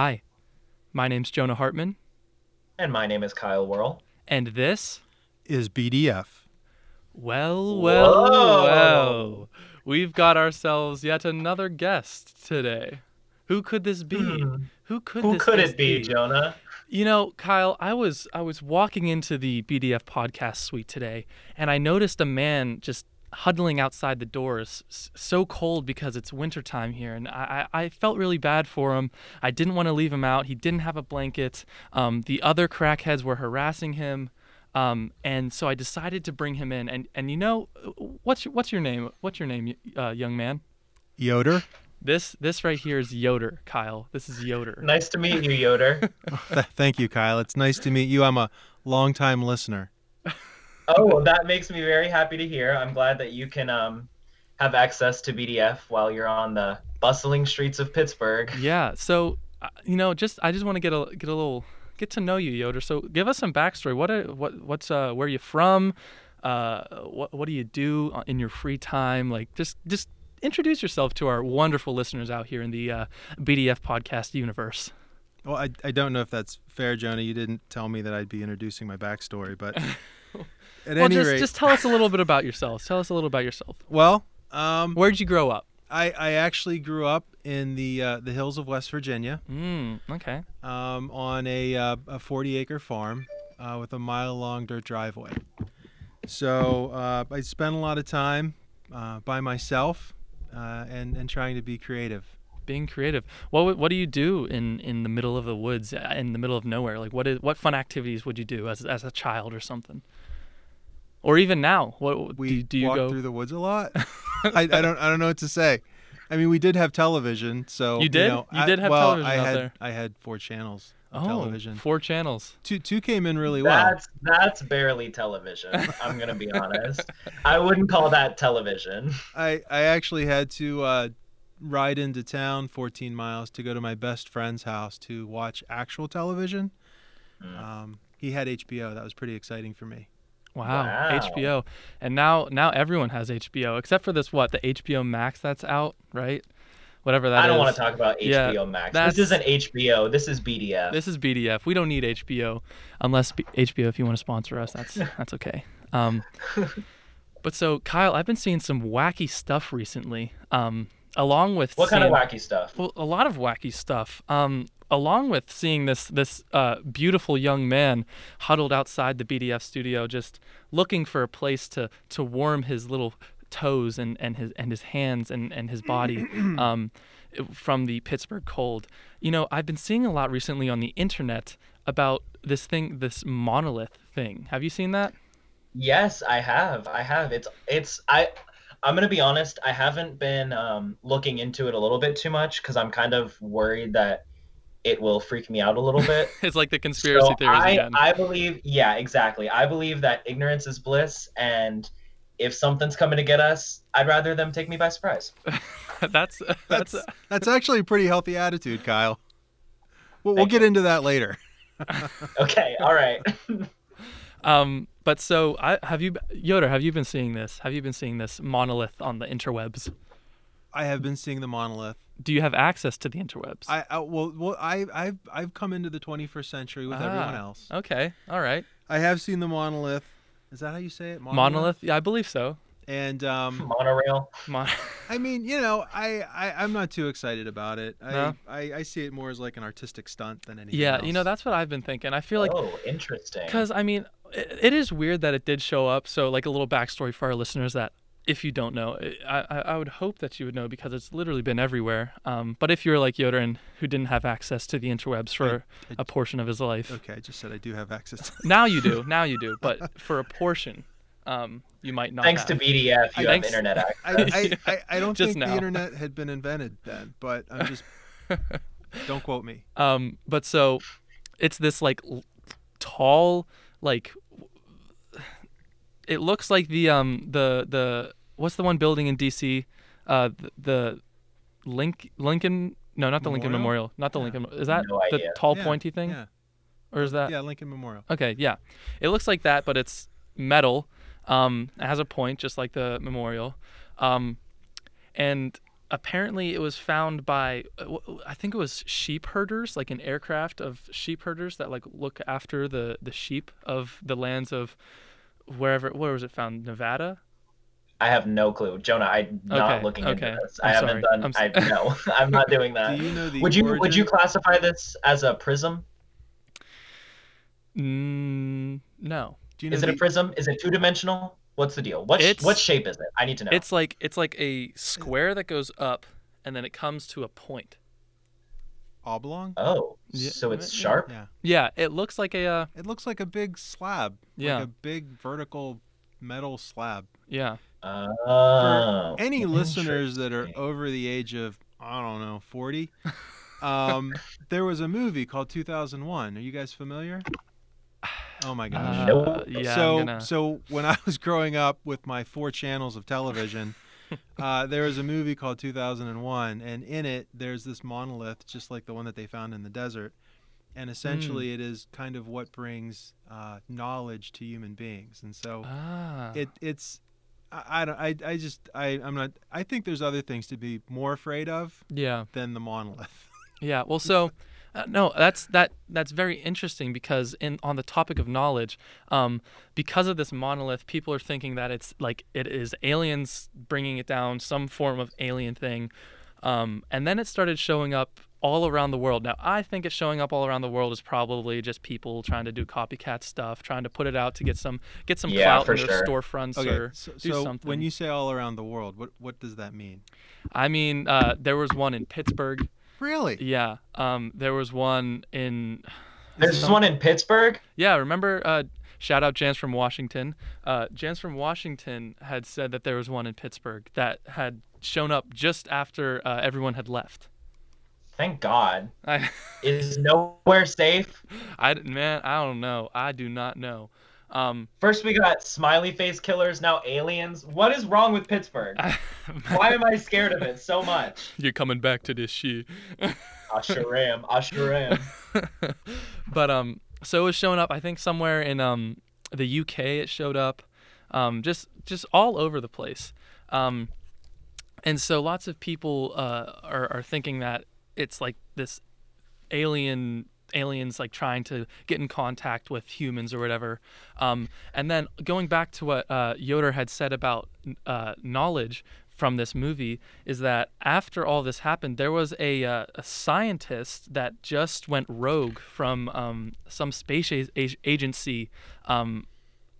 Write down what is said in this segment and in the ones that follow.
Hi, my name's Jonah Hartman, And my name is Kyle Whirl. and this, Is BDF. well, well, Whoa. well, we've got ourselves yet another guest today. Who could this be? Hmm. Who could Who this could guest it be, Jonah? You know, Kyle, I was I was walking into the BDF podcast suite today, and I noticed a man just huddling outside the doors, s- so cold because it's wintertime here, and I, I I felt really bad for him. I didn't want to leave him out. He didn't have a blanket. Um, the other crackheads were harassing him, um, and so I decided to bring him in. And and you know, what's your, what's your name? What's your name, uh, young man? Yoder. This this right here is Yoder, Kyle. This is Yoder. Nice to meet you, Yoder. Thank you, Kyle. It's nice to meet you. I'm a longtime listener. Oh, well, that makes me very happy to hear. I'm glad that you can um, have access to BDF while you're on the bustling streets of Pittsburgh. Yeah. So, uh, you know, just I just want to get a get a little get to know you, Yoder. So, give us some backstory. What are, what what's uh where you from? Uh, what what do you do uh, in your free time? Like, just just introduce yourself to our wonderful listeners out here in the uh, BDF podcast universe. Well, I, I don't know if that's fair, Jonah. You didn't tell me that I'd be introducing my backstory, but at well, any just rate, just tell us a little bit about yourself. Tell us a little about yourself. well, um, Where'd you grow up? I, I actually grew up in the uh, the hills of West Virginia, Mm, okay. um, on a uh, a 40 acre farm uh, with a mile long dirt driveway. So uh, I spent a lot of time uh, by myself uh, and and trying to be creative. Being creative. What what do you do in, in the middle of the woods, in the middle of nowhere? Like what is what fun activities would you do as as a child or something? Or even now? What we do, do you walked go? through the woods a lot. I, I don't I don't know what to say. I mean, we did have television, so You did? know, You I- did have well, television I out had, there. I had four channels of oh, television. four channels. Two two came in really well. That's that's barely television. I'm gonna be honest. I wouldn't call that television. I I actually had to uh, ride into town 14 miles to go to my best friend's house to watch actual television. Mm. Um, he had HBO. That was pretty exciting for me. Wow, Wow. HBO. And now now everyone has HBO except for this what the HBO Max that's out, right? Whatever that I don't is. want to talk about Yeah, HBO Max. that's- This isn't HBO. This is BDF. This is BDF. We don't need HBO, unless B- HBO, if you want to sponsor us, that's that's okay. Um, but so Kyle, I've been seeing some wacky stuff recently. Um, along with what kind of wacky stuff? Well, a lot of wacky stuff. Um, along with seeing this this uh, beautiful young man huddled outside the BDF studio, just looking for a place to to warm his little toes and, and his and his hands and, and his body um, from the Pittsburgh cold. You know, I've been seeing a lot recently on the internet about this thing, this monolith thing. Have you seen that? Yes, I have. I have. It's it's I I'm gonna be honest, I haven't been um, looking into it a little bit too much because I'm kind of worried that it will freak me out a little bit. It's like the conspiracy so theories I, again. I believe yeah, exactly. I believe that ignorance is bliss and if something's coming to get us, I'd rather them take me by surprise. that's that's That's that's actually a pretty healthy attitude, Kyle. We'll, we'll Thank get into that later. Okay, all right. Um, but so I have you Yoder, have you been seeing this? Have you been seeing this monolith on the interwebs? I have been seeing the monolith. Do you have access to the interwebs? I, I well, well I I've I've come into the 21st century with everyone Ah, else. Okay. All right. I have seen the monolith. Is that how you say it? Monolith? Yeah, I believe so. And um, Monorail. Mon- I mean, you know, I, I I'm not too excited about it. I, No? I I see it more as like an artistic stunt than anything. Else. Yeah, else. you know that's what I've been thinking. I feel like oh, interesting. because I mean it, it is weird that it did show up. So like a little backstory for our listeners that if you don't know, I, I, I would hope that you would know because it's literally been everywhere. Um, but if you're like Yoder and who didn't have access to the interwebs for I- a portion of his life, Okay, I just said I do have access. now you do, now you do. But for a portion, um, you might not. Thanks have. to BDF, you have Thanks- internet access. I, I, I, I don't Just think now. the internet had been invented then, but I'm just don't quote me. Um, but so it's this like l- tall, like it looks like the um the the what's the one building in DC, uh the, the Link Lincoln no not the Lincoln Memorial? Memorial. Not the Yeah. Lincoln is that No the tall Yeah, pointy thing? Yeah, or is that yeah, Lincoln Memorial. okay yeah. It looks like that but it's metal. Um it has a point just like the memorial. Um and apparently it was found by i think it was sheep herders, like an aircraft of sheep herders that like look after the the sheep of the lands of wherever where was it found? Nevada I have no clue, Jonah. I'm not Okay, looking okay. into this. I'm I haven't sorry. done. I'm I s- no, I'm not doing that. Do you know the would you would you classify this as a prism? mm, no Do you know Is it a prism? Is it two dimensional? What's the deal? What It's- what shape is it? I need to know. it's like it's like a square that goes up and then it comes to a point oblong? oh, Yeah, so it's sharp. Yeah. yeah it looks like a uh, It looks like a big slab. Yeah. Like a big vertical metal slab. yeah Oh, Any listeners that are over the age of, I don't know, 40, um, there was a movie called 2001. Are you guys familiar? Oh my gosh. uh, yeah so gonna, so when I was growing up with my four channels of television, uh, there was a movie called 2001, and in it there's this monolith, just like the one that they found in the desert, and essentially it is kind of what brings uh, knowledge to human beings, and so ah it it's. I, I don't. I, I just. I. I'm not. I think there's other things to be more afraid of yeah than the monolith. Yeah, well, so uh, no, that's that that's very interesting because in on the topic of knowledge, um, because of this monolith, people are thinking that it's like it is aliens bringing it down, some form of alien thing, um, and then it started showing up all around the world. Now, I think it's showing up all around the world is probably just people trying to do copycat stuff, trying to put it out to get some get some Yeah, clout in their sure. storefronts or so, do so something. when you say all around the world, what what does that mean? I mean, uh, there was one in Pittsburgh. Really? Yeah, um, there was one in. There's some- one in Pittsburgh. Yeah, remember? Uh, shout out Jans from Washington. Uh, Jans from Washington had said that there was one in Pittsburgh that had shown up just after uh, everyone had left. Thank God. I, Is nowhere safe. I, man, I don't know. I do not know. Um, First we got smiley face killers, now aliens. What is wrong with Pittsburgh? Why am I scared of it so much? You're coming back to this shit. I sure am. I sure am. but um, so it was showing up. I think somewhere in um the UK it showed up, um, just just all over the place. Um, and so lots of people uh, are are thinking that it's like this alien aliens like trying to get in contact with humans or whatever. Um, and then going back to what uh, Yoder had said about uh, knowledge from this movie is that after all this happened, there was a, uh, a scientist that just went rogue from um, some space a- agency um,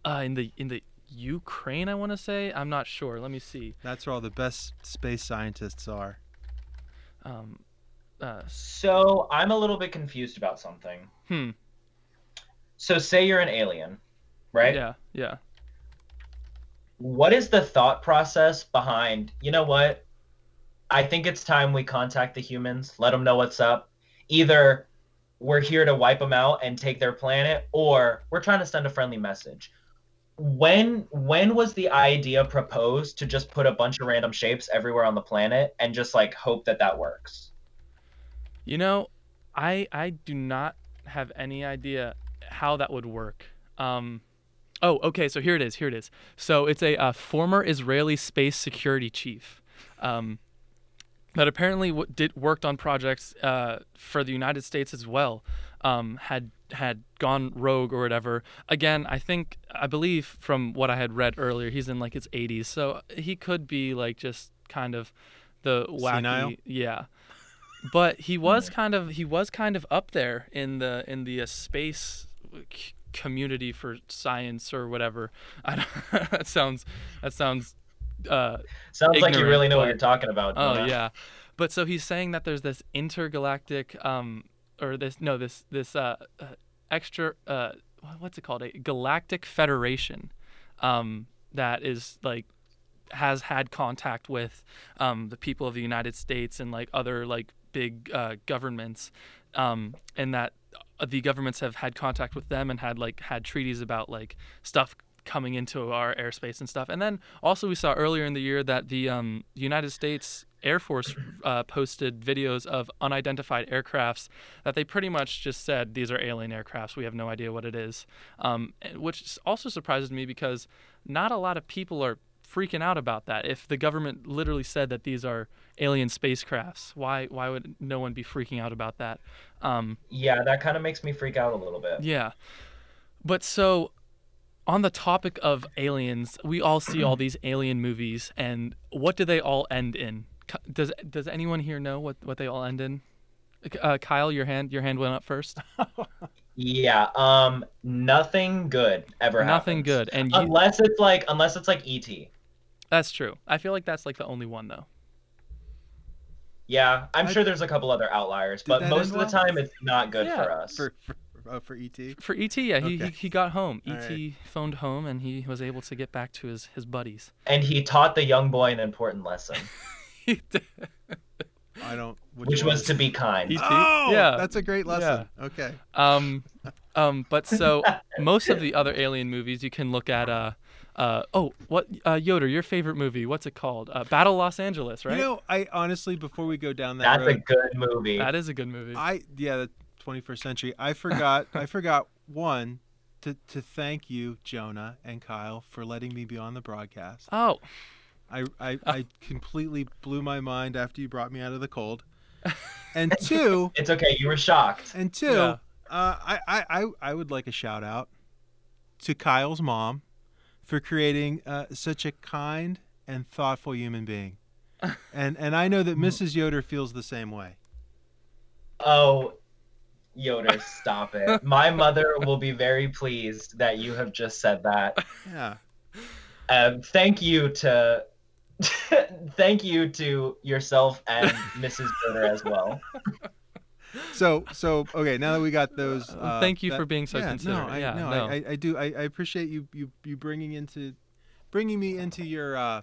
uh, in the in the Ukraine. I want to say. I'm not sure. Let me see. That's where all the best space scientists are. Um, uh, So I'm a little bit confused about something. hmm. So say you're an alien, right? Yeah. Yeah. What is the thought process behind, you know what? I think it's time we contact the humans, let them know what's up. Either we're here to wipe them out and take their planet, or we're trying to send a friendly message. When when was the idea proposed to just put a bunch of random shapes everywhere on the planet and just like hope that that works? You know, I I do not have any idea how that would work. Um, oh, okay. So here it is. Here it is. So it's a uh, former Israeli space security chief um, that apparently w- did worked on projects uh, for the United States as well. Um, had had gone rogue or whatever. Again, I think I believe from what I had read earlier, he's in like his 80s, so he could be like just kind of the wacky, Senile? yeah but he was kind of he was kind of up there in the in the uh, space c- community for science or whatever. I don't, that sounds that sounds uh, Sounds like you really know what you're talking about. oh yeah. But so he's saying that there's this intergalactic um or this no this this uh, uh extra uh what's it called a galactic federation um that is like has had contact with um, the people of the United States and like other like big uh, governments, um, and that uh, the governments have had contact with them and had like had treaties about like stuff coming into our airspace and stuff. And then also we saw earlier in the year that the um, United States Air Force uh, posted videos of unidentified aircrafts that they pretty much just said these are alien aircrafts. We have no idea what it is, um, which also surprises me because not a lot of people are freaking out about that? If the government literally said that these are alien spacecrafts, why why would no one be freaking out about that? Um, Yeah, that kind of makes me freak out a little bit. yeah. But so on the topic of aliens, we all see all these alien movies and what do they all end in? Does does anyone here know what, what they all end in? Uh, Kyle, your hand your hand went up first. Yeah, um, nothing good ever Nothing happens. good. And you, Unless it's like, unless it's like ET. That's true. I feel like that's like the only one though. Yeah, I'm I- sure there's a couple other outliers, but most of end the time it's not good Yeah, for us. for for uh, for ET. For ET, yeah, he, he Okay. he got home. All ET right. phoned home and he was able to get back to his his buddies. And he taught the young boy an important lesson, He did. I don't. which was to be kind. ET? Oh, Yeah. that's a great lesson. Okay. Um, um, but so most of the other alien movies, you can look at. Uh, uh, oh, what uh, Yoder? Your favorite movie? What's it called? Uh, Battle Los Angeles, right? You know, I honestly, before we go down that That's a good movie. that is a good movie. I yeah, the 21st century. I forgot. I forgot one to to thank you, Jonah and Kyle, for letting me be on the broadcast. oh, I I, I completely blew my mind after you brought me out of the cold. And two, It's okay. You were shocked. and two, Yeah. uh, I, I I I would like a shout out to Kyle's mom for creating uh, such a kind and thoughtful human being. And and I know that Mrs. Yoder feels the same way. Oh, Yoder, stop it. My mother will be very pleased that you have just said that. Yeah. Um, thank you to, thank you to yourself and Mrs. Yoder as well. So so okay, now that we got those. Uh, thank you that- for being so yeah, considerate. No, I, Yeah, no, no. I, I, I do. I, I appreciate you you you bringing into, bringing me into your uh,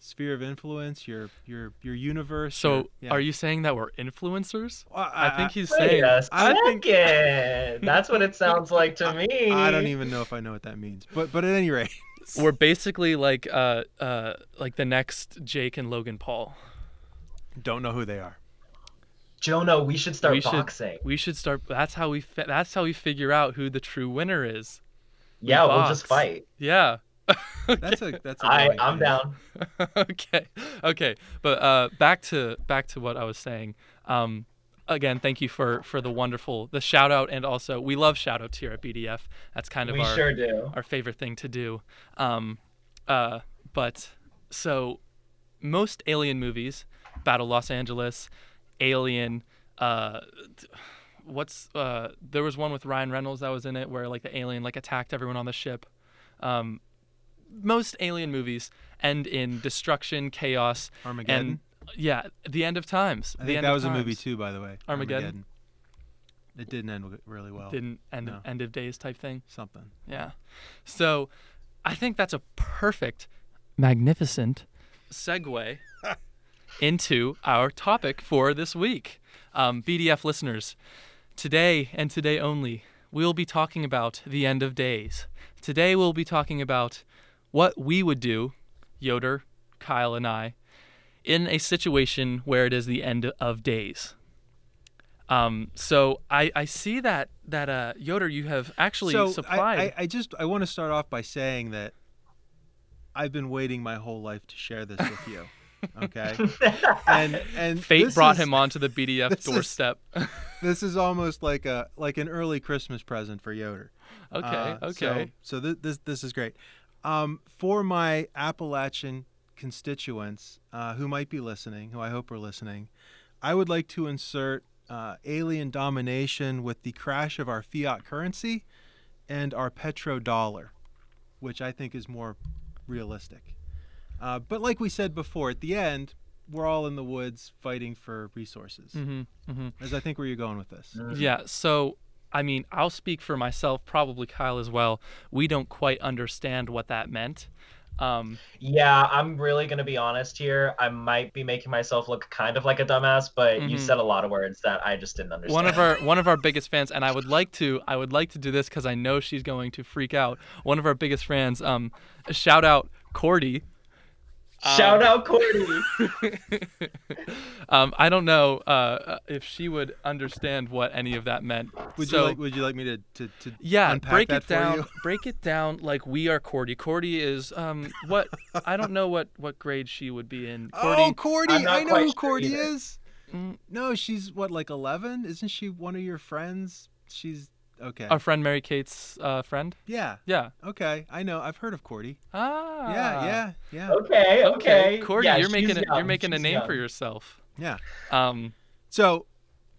sphere of influence, your your your universe. so your- yeah. are you saying that we're influencers? Well, I think he's saying. a I think- second. That's what it sounds like to me. I don't even know if I know what that means, but but at any rate, We're basically like uh uh like the next Jake and Logan Paul. don't know who they are. Jonah, we should start We should- boxing. We should start. That's how we. Fi- that's how we figure out who the true winner is. yeah, we'll just fight. Yeah. That's a that's a I, good I'm idea. down. okay. Okay. But uh, back to back to what I was saying. Um, again, thank you for for the wonderful the shout out and also we love shout outs here at BDF. That's kind of We our sure do. our favorite thing to do. Um, uh, but so most alien movies, Battle Los Angeles, Alien, uh, what's uh, there was one with Ryan Reynolds that was in it where like the alien like attacked everyone on the ship. Um, most alien movies end in destruction, chaos, Armageddon. and yeah, the end of times. I the think that was a movie too, by the way. Armageddon? It didn't end really well. Didn't end No. end of days type thing. Something. Yeah. So I think that's a perfect, magnificent segue into our topic for this week. Um, BDF listeners, today and today only, we'll be talking about the end of days. Today we'll be talking about what we would do, Yoder, Kyle, and I, in a situation where it is the end of days. Um, so I, I see that that uh, Yoder, you have actually so supplied. I, I, I just I want to start off by saying that I've been waiting my whole life to share this with you. Okay. and and Fate brought is- him onto the BDF this is- doorstep. This is almost like a like an early Christmas present for Yoder. okay, Uh, okay. So, so th- this this is great. Um, for my Appalachian constituents uh, who might be listening, who I hope are listening, I would like to insert uh, alien domination with the crash of our fiat currency and our petrodollar, which I think is more realistic. Uh, but like we said before, at the end, we're all in the woods fighting for resources. hmm hmm As I think where you're going with this. Yeah. So, I mean, I'll speak for myself, probably Kyle as well. We don't quite understand what that meant. Um, Yeah, I'm really gonna be honest here. I might be making myself look kind of like a dumbass, but you Mhm. said a lot of words that I just didn't understand. one of our one of our biggest fans, and I would like to I would like to do this because I know she's going to freak out. One of our biggest fans, um, shout out Cordy. Shout out Cordy. um, I don't know uh, if she would understand what any of that meant. Would so, you like Would you like me to to, to yeah, unpack break that it for down. you? break it down like we are Cordy. Cordy is um what I don't know what what grade she would be in. Cordy, Oh, Cordy! I'm not I know who sure Cordy either. is. Mm. No, she's what like eleven? Isn't she one of your friends? She's okay. our friend Mary Kate's uh, friend. yeah. Yeah. Okay. I know. I've heard of Cordy. Ah. Yeah. Yeah. Yeah. Okay, okay. Cordy, Yeah, you're making a, you're young, making a she's name for yourself. Yeah. Um. So,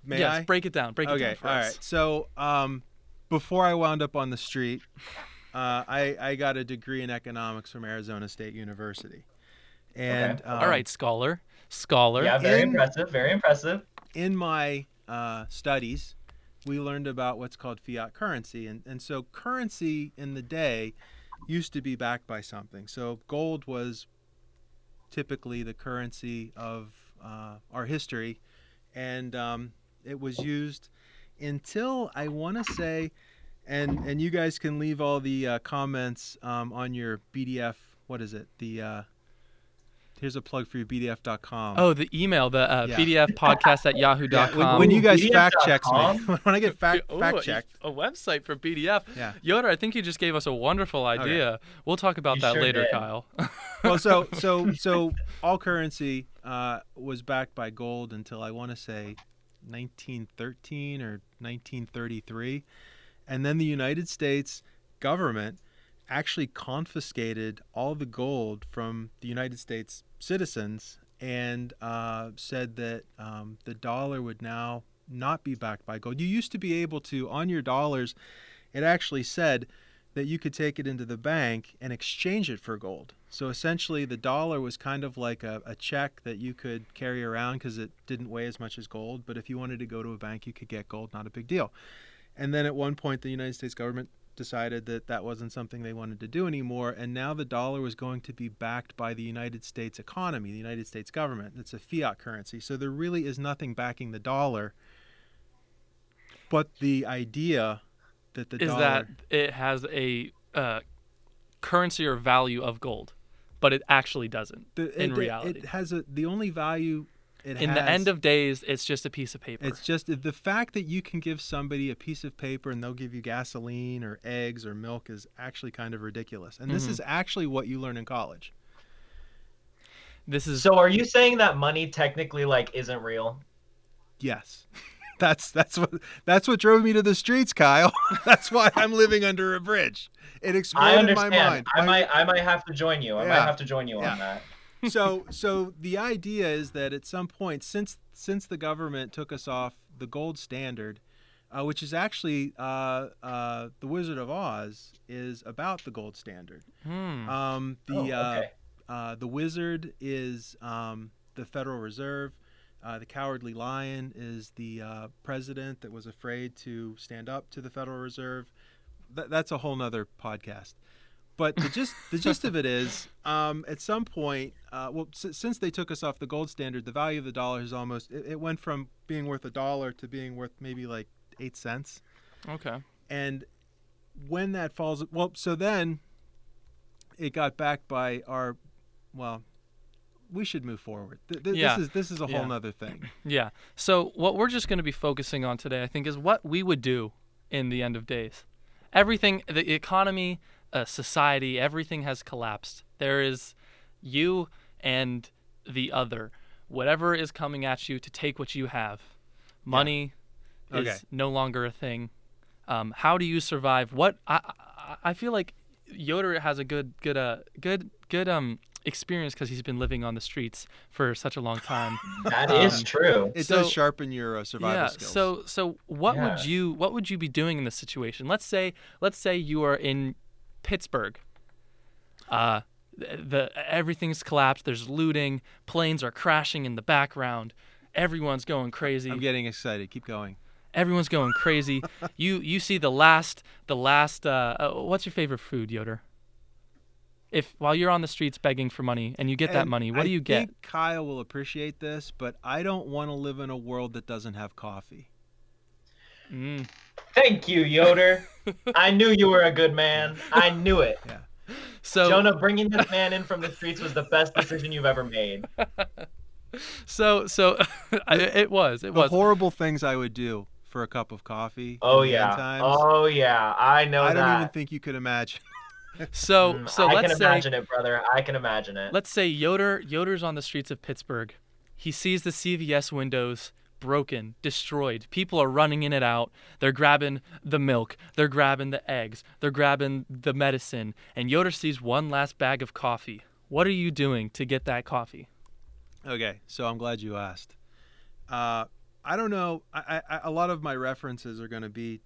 may yes. I? Break it down. Break it down for all us. right. So, um, before I wound up on the street, uh, I I got a degree in economics from Arizona State University, and um, All right, scholar. Scholar. Yeah, very In- impressive. Very impressive. in my uh, studies, we learned about what's called fiat currency. And, and so, currency in the day used to be backed by something. So, gold was typically the currency of uh, our history. And um, it was used until I want to say, and, and you guys can leave all the uh, comments um, on your BDF. What is it? The uh, here's a plug for your BDF.com. Oh, the email, the uh, Yeah. BDF podcast at yahoo.com. Yeah, when, when you guys BDF.com. fact checks me, when I get fact Ooh, fact checked, A website for BDF. yeah. Yoder, I think you just gave us a wonderful idea. We'll talk about You that sure later, did. Kyle. Well, so so so all currency uh, was backed by gold until I want to say 1913 or 1933, and then the United States government actually confiscated all the gold from the United States citizens and uh, said that um, the dollar would now not be backed by gold. You used to be able to on your dollars. It actually said that you could take it into the bank and exchange it for gold. So essentially, the dollar was kind of like a, a check that you could carry around because it didn't weigh as much as gold. But if you wanted to go to a bank, you could get gold, not a big deal. And then at one point, the United States government decided that that wasn't something they wanted to do anymore. And now the dollar was going to be backed by the United States economy, the United States government. It's a fiat currency. So there really is nothing backing the dollar but the idea that the Is dollar. that it has a uh, currency or value of gold, but it actually doesn't. the, in it, reality. it has a the only value it In has, the end of days, it's just a piece of paper. it's just the fact that you can give somebody a piece of paper and they'll give you gasoline or eggs or milk is actually kind of ridiculous and this Mhm. is actually what you learn in college this is So, are you saying that money technically like isn't real? yes that's that's what that's what drove me to the streets kyle that's why i'm living under a bridge it I exploded understand. my mind I My- might, I might have to join you. I might have to join you Yeah. on that. So so the idea is that at some point since since the government took us off the gold standard uh, which is actually uh, uh, the wizard of oz is about the gold standard hmm. um, the oh, uh, okay. uh, the wizard is um, the federal reserve uh, the cowardly lion is the uh, president that was afraid to stand up to the federal reserve Th- that's a whole nother podcast but the gist, the gist of it is, um, at some point, uh, well, s- since they took us off the gold standard, the value of the dollar has almost it, it went from being worth a dollar to being worth maybe like eight cents. okay. And when that falls, well, so then it got backed by our, well, we should move forward. Th- th- Yeah. This is this is a whole Yeah. nother thing. Yeah. So what we're just going to be focusing on today, I think, is what we would do in the end of days. Everything, the economy, uh, society, everything has collapsed. There is you and the other. Whatever is coming at you to take what you have. Money is Okay. no longer a thing. Um, how do you survive? What I, I I feel like Yoder has a good good uh good good um experience because he's been living on the streets for such a long time. That is um, true. It So- does sharpen your uh, survival yeah. skills. So so what would you what would you be doing in this situation? Let's say let's say you are in Pittsburgh. Uh the, the everything's collapsed. There's looting. Planes are crashing in the background. Everyone's going crazy. I'm getting excited. Keep going. Everyone's going crazy. you you see the last the last uh, uh what's your favorite food, Yoder? If while you're on the streets begging for money and you get that money, what I do you get? I think Kyle will appreciate this, but I don't want to live in a world that doesn't have coffee. Mm. Thank you, Yoder. I knew you were a good man. I knew it. Yeah. So Jonah, bringing this man in from the streets was the best decision you've ever made. so so it was it The was horrible things I would do for a cup of coffee. Oh in the end yeah. times, Oh yeah. I know I don't even think you could imagine. so Mm, so I let's can say imagine it, brother. I can imagine it. let's say Yoder Yoder's on the streets of Pittsburgh. He sees the CVS windows broken, destroyed. People are running in and out. They're grabbing the milk. They're grabbing the eggs. They're grabbing the medicine. And Yoder sees one last bag of coffee. What are you doing to get that coffee? Okay, so I'm glad you asked. Uh, I don't know. I, I, a lot of my references are going to be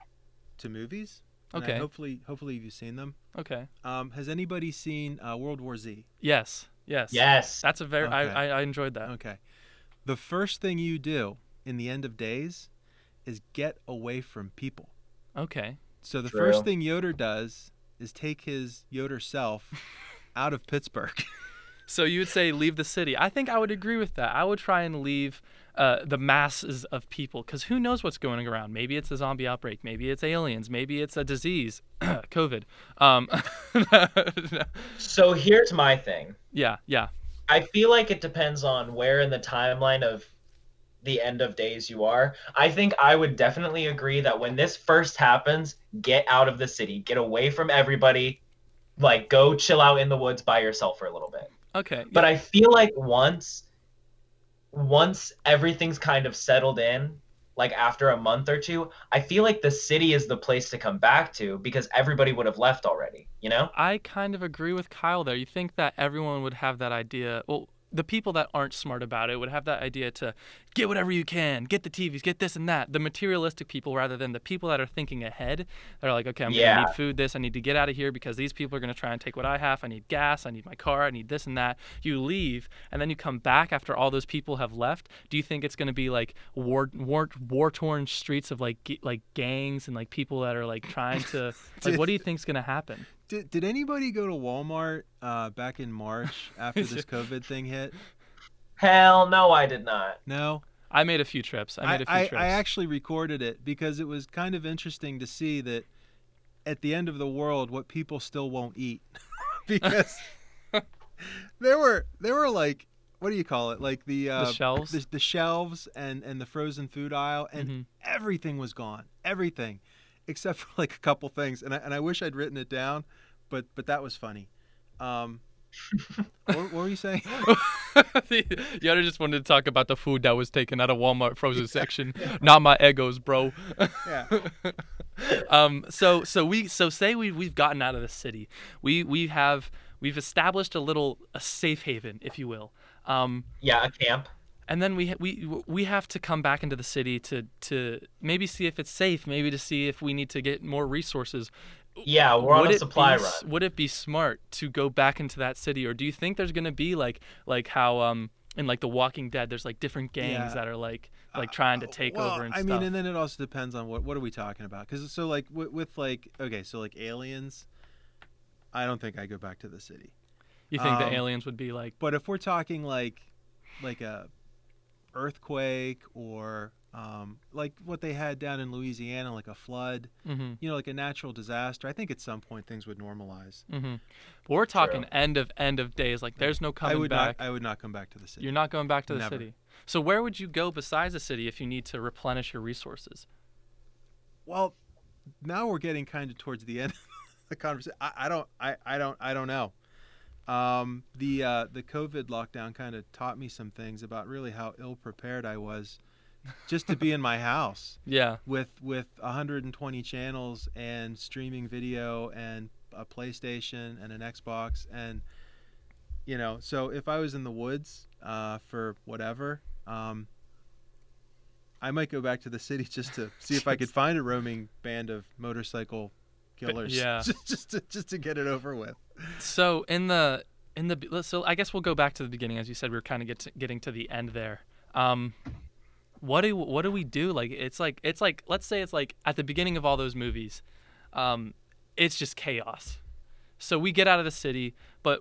to movies. and I- Okay. hopefully, hopefully you've seen them. Okay. Um, has anybody seen uh, World War Z? Yes. Yes. yes. That's a very. Okay. I, I I enjoyed that. Okay. The first thing you do in the end of days is get away from people. Okay. So the True. first thing Yoder does is take his Yoder self out of Pittsburgh. So you would say leave the city. I think I would agree with that. I would try and leave uh, the masses of people because who knows what's going around? Maybe it's a zombie outbreak. Maybe it's aliens. Maybe it's a disease, COVID. Um, So here's my thing. yeah, yeah. I feel like it depends on where in the timeline of the end of days you are. I think I would definitely agree that when this first happens, get out of the city, get away from everybody, like go chill out in the woods by yourself for a little bit. Okay. But I feel like once once everything's kind of settled in, like after a month or two, I feel like the city is the place to come back to because everybody would have left already, you know? I kind of agree with Kyle there. You think that everyone would have that idea? Well, the people that aren't smart about it would have that idea to get whatever you can, get the TVs, get this and that. The materialistic people, rather than the people that are thinking ahead, they're like, okay, I'm Yeah. gonna need food, this, I need to get out of here because these people are gonna try and take what I have. I need gas, I need my car, I need this and that. You leave, and then you come back after all those people have left. Do you think it's gonna be like war, war, war torn streets of like g- like gangs and like people that are like trying to like? What do you think's gonna happen? did, did anybody go to Walmart uh, back in March after this COVID thing hit? Hell no, I did not. No. I made a few trips. I made a few I, trips. I actually recorded it because it was kind of interesting to see that at the end of the world, what people still won't eat, because there were there were like what do you call it like the uh, the shelves. the, the shelves and and the frozen food aisle and Mhm. everything was gone everything except for like a couple things and I, and I wish I'd written it down but but that was funny um what, what were you saying Yoder just wanted to talk about the food that was taken out of Walmart frozen section, not my Eggos, bro. yeah um, so so we so say we we've gotten out of the city. We we have we've established a little a safe haven, if you will. Um, Yeah, a camp. and then we we we have to come back into the city to to maybe see if it's safe, maybe to see if we need to get more resources. Yeah, we're on would a it supply be, run. Would it be smart to go back into that city, or do you think there's gonna be like like how um in like The Walking Dead, there's like different gangs Yeah. that are like like trying to Uh, take well, over and I stuff. mean, and then it also depends on what what are we talking about? Because so like with, with like okay, so like aliens, I don't think I go back to the city. you think the um, aliens would be like But if we're talking like like a earthquake or um, like what they had down in Louisiana, like a flood, mm-hmm, you know, like a natural disaster, I think at some point things would normalize. mm-hmm. But we're talking True. end of end of days. Like there's no I coming would back. not. I would not come back to the city. You're not going back to the Never. city. So where would you go besides the city if you need to replenish your resources? Well, now we're getting kind of towards the end of the conversation. I, I don't. I, I don't. I don't know. Um, the uh, the COVID lockdown kind of taught me some things about really how ill prepared I was, just to be in my house Yeah. with with 120 channels and streaming video and a PlayStation and an Xbox and you know. So if I was in the woods uh, for whatever. Um, I might go back to the city just to see if I could find a roaming band of motorcycle killers. yeah. just just to, just to get it over with. So in the in the so I guess we'll go back to the beginning as you said we were kind of get to, getting to the end there. Um, what do what do we do? Like it's like it's like let's say it's like at the beginning of all those movies, um, it's just chaos. So we get out of the city, but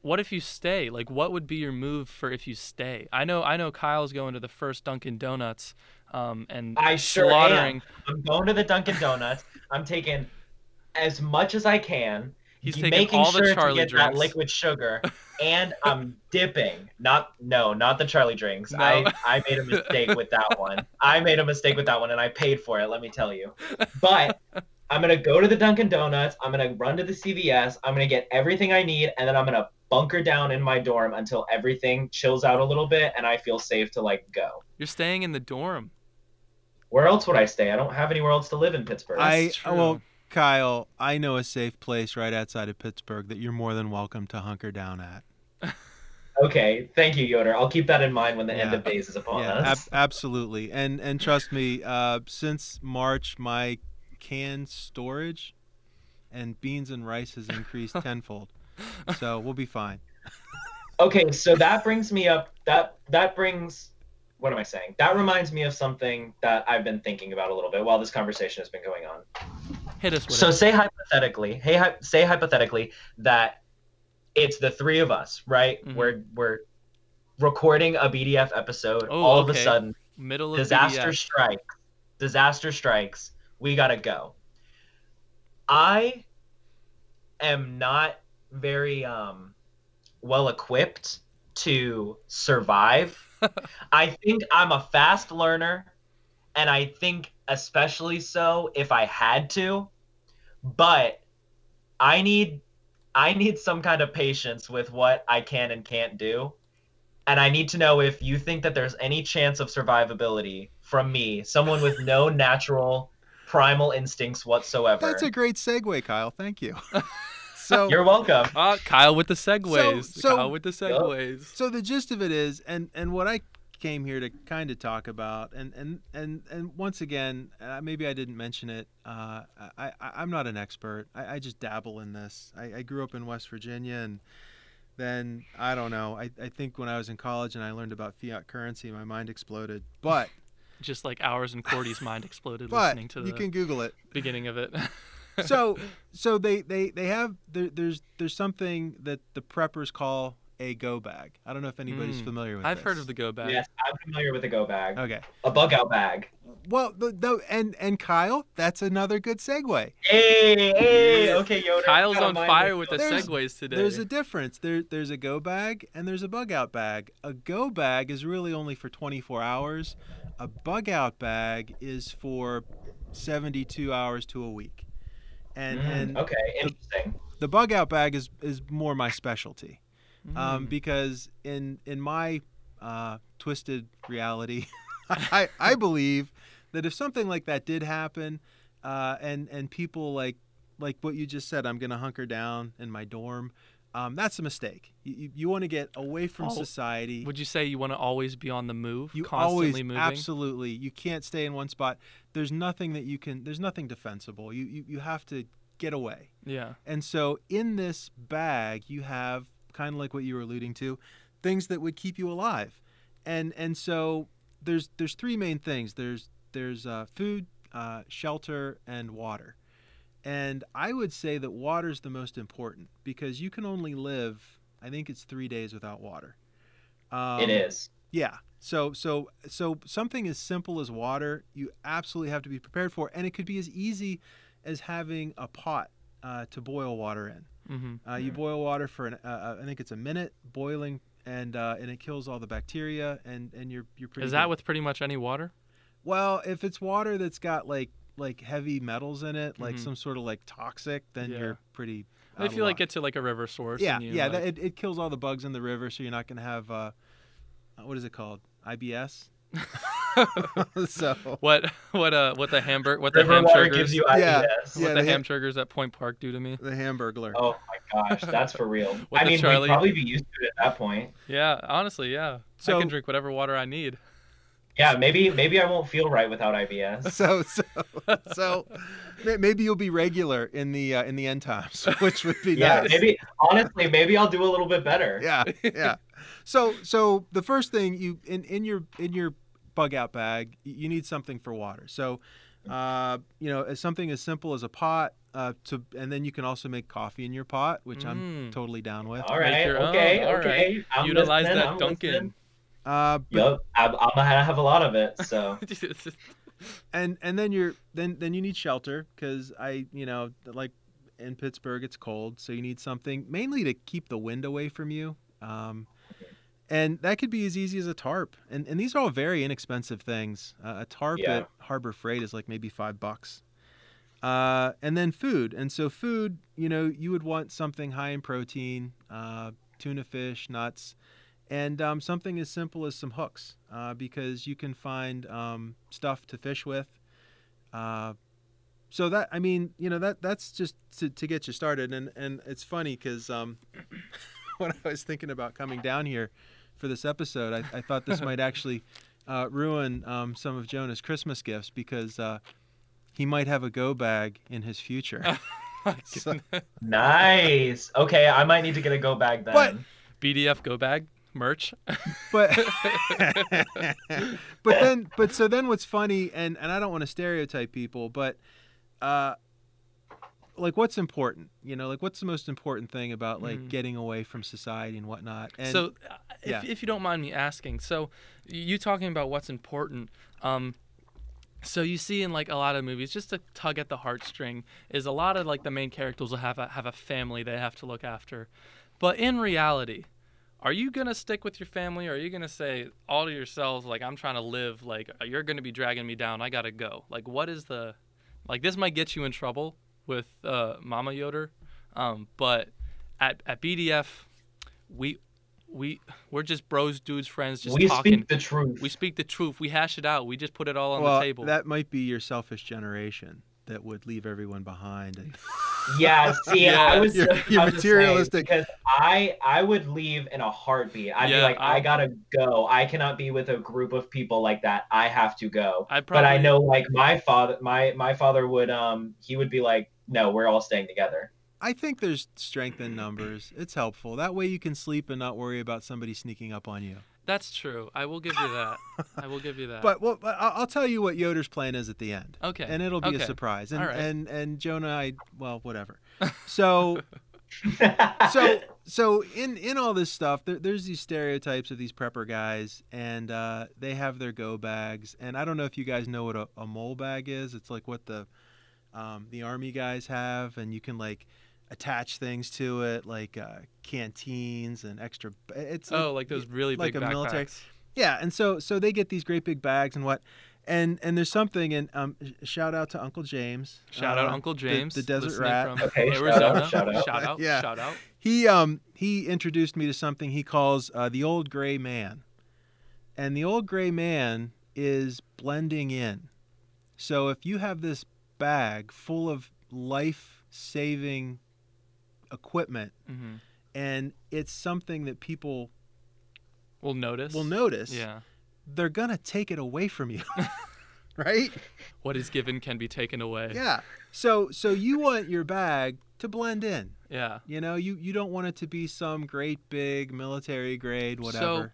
what if you stay? Like what would be your move for if you stay? I know I know Kyle's going to the first Dunkin' Donuts, um, and I sure slaughtering. am. I'm going to the Dunkin' Donuts. I'm taking as much as I can, He's taking making all sure the Charli to get drinks. that liquid sugar, and I'm dipping. Not no, not the Charli drinks. No. I I made a mistake with that one. I made a mistake with that one, and I paid for it. Let me tell you. But I'm gonna go to the Dunkin' Donuts. I'm gonna run to the CVS. I'm gonna get everything I need, and then I'm gonna bunker down in my dorm until everything chills out a little bit and I feel safe to like go. You're staying in the dorm. Where else would I stay? I don't have anywhere else to live in Pittsburgh. I That's true. well, Kyle, I know a safe place right outside of Pittsburgh that you're more than welcome to hunker down at. Okay, thank you, Yoder. I'll keep that in mind when the end of days is upon yeah, us. ab- absolutely. And and trust me, uh, since March, my can storage and beans and rice has increased tenfold. So we'll be fine. okay, so that brings me up. That that brings. What am I saying? That reminds me of something that I've been thinking about a little bit while this conversation has been going on. Hit us with So it. say hypothetically, hey, hy- say hypothetically that it's the three of us, right? Mhm. We're we're recording a BDF episode. Oh, all of a okay. sudden, Middle of disaster BDF. strikes. Disaster strikes. We gotta go. I am not very um well equipped to survive. I think I'm a fast learner, and I think especially so if I had to. But I need I need some kind of patience with what I can and can't do. And I need to know if you think that there's any chance of survivability from me, someone with no natural primal instincts whatsoever. That's a great segue, Kyle. Thank you. so You're welcome. Ah, Kyle with the segues. so- Kyle with the segues. So the gist of it is, and and what I came here to kind of talk about, and and and and once again, uh, maybe I didn't mention it. Uh, I, I I'm not an expert. I, I just dabble in this. I, I grew up in West Virginia, and then I don't know. I, I think when I was in college and I learned about fiat currency, my mind exploded. But Just like ours and Cordy's mind exploded but listening to the you can Google it. beginning of it. so so they they they have there, there's there's something that the preppers call a go bag. I don't know if anybody's Mm, familiar with. I've heard of the go bag. Yes, I'm familiar with a go bag. Okay. A bug out bag. Well, the, the and and Kyle, that's another good segue. Hey, hey, okay, Yoder. Kyle's on fire this. with the There's- segues today. There's a difference. There there's a go bag and there's a bug out bag. A go bag is really only for 24 hours. A bug out bag is for 72 hours to a week. And Mm, and okay, interesting. the bug out bag is is more my specialty. um, Mm. because in in my uh, twisted reality, I I believe that if something like that did happen, uh, and and people like like what you just said, I'm gonna hunker down in my dorm. Um, that's a mistake. You, you, want to get away from Oh, society. Would you say you want to always be on the move, you constantly always moving? absolutely you can't stay in one spot. There's nothing that you can. There's nothing defensible. You you, you have to get away. Yeah. And so in this bag, you have kind of like what you were alluding to, things that would keep you alive. And and so there's there's three main things. There's there's uh, food, uh, shelter, and water. And I would say that water is the most important because you can only live, I think it's three days without water. Um, it is. yeah. So so so something as simple as water, you absolutely have to be prepared for, and it could be as easy as having a pot uh, to boil water in. Mm-hmm. Uh, you boil water for an, uh, I think it's a minute boiling, and uh, and it kills all the bacteria, and and you're you're pretty. Is that good. with pretty much any water? Well, if it's water that's got like like heavy metals in it, like Mhm. some sort of like toxic, then Yeah. you're pretty. if out of you like luck. get to like a river source. Yeah, and you, yeah, like- that, it, it kills all the bugs in the river, so you're not going to have uh, uh, what is it called? IBS. so what what uh what the hamburger what the River ham water gives you Yeah. IBS. what the the ham ham- triggers at Point Park do to me. the Hamburglar. Oh my gosh, that's for real. I mean, Charlie- we'd probably be used to it at that point. Yeah, honestly, yeah. so, I can drink whatever water I need. Yeah, maybe maybe I won't feel right without IBS. So so so maybe you'll be regular in the uh, in the end times, which would be Yeah, nice. maybe honestly, maybe I'll do a little bit better. Yeah, yeah. So so the first thing you in in your in your bug out bag, you need something for water. So uh, you know, as something as simple as a pot uh, to, and then you can also make coffee in your pot, which I'm Mm. totally down with. All right, your own, okay, all Utilize listening, that I'm Dunkin'. listening. Uh, but Yup, I'm, I'm gonna have a lot of it. So and and then you're then then you need shelter because I you know like in Pittsburgh it's cold, so you need something mainly to keep the wind away from you. Um, and that could be as easy as a tarp. And and these are all very inexpensive things. Uh, a tarp Yeah. at Harbor Freight is like maybe five bucks. Uh, and then food. And so food, you know, you would want something high in protein, uh, tuna fish, nuts, and um, something as simple as some hooks, uh, because you can find um, stuff to fish with. Uh, so that I mean, you know, that that's just to, to get you started. And and it's funny because um, when I was thinking about coming down here for this episode, I, I thought this might actually uh, ruin um, some of Jonah's Christmas gifts because uh, he might have a go bag in his future. So- Nice. Okay, I might need to get a go bag then. But- BDF go bag merch. but but then but so then what's funny and and I don't want to stereotype people but uh like what's important you know like what's the most important thing about like Mhm. getting away from society and whatnot and so, uh, if, yeah. if you don't mind me asking, so you talking about what's important. Um, so you see in like a lot of movies, just to tug at the heartstring, is a lot of like the main characters will have a, have a family they have to look after, but in reality, are you gonna stick with your family, or are you gonna say all to yourselves like I'm trying to live, like you're gonna be dragging me down, I gotta go. Like what is the, like this might get you in trouble with uh, Mama Yoder, um, but at at BDF, we we we're just bros, dudes, friends, just talking. we talking. speak the truth. we speak the truth. We hash it out. We just put it all on well the table. that might be your selfish generation that would leave everyone behind and Yeah, see, Yeah. I was You're- you're about to say, materialistic. because I I would leave in a heartbeat. I'd be like, I, I- gotta go. I cannot be with a group of people like that. I have to go. I probably... but I know, like my father, my my father would um he would be like, no, we're all staying together. I think there's strength in numbers. It's helpful. That way you can sleep and not worry about somebody sneaking up on you. That's true. I will give you that. I will give you that. But well, I'll tell you what Yoder's plan is at the end. okay. and it'll be okay. a surprise. And All right. and and Jonah, I well, whatever. So so so in in all this stuff, there, there's these stereotypes of these prepper guys, and uh, they have their go bags. And I don't know if you guys know what a, a mole bag is. It's like what the um, the army guys have, and you can like attach things to it, like uh, canteens and extra. It's oh, like those really like big a military- backpacks. yeah, and so so they get these great big bags and what, and and there's something and um shout out to Uncle James. Shout out uh, Uncle James, the, desert listening rat. from Okay, shout Arizona. out, shout out. shout out, Yeah. shout out. He um he introduced me to something he calls uh, the old gray man, and the old gray man is blending in. So if you have this bag full of life saving equipment hmm and it's something that people We'll notice. will notice, Yeah. they're gonna take it away from you, right? What is given can be taken away. Yeah. So so you want your bag to blend in. Yeah. You know, you you don't want it to be some great big military grade whatever. So,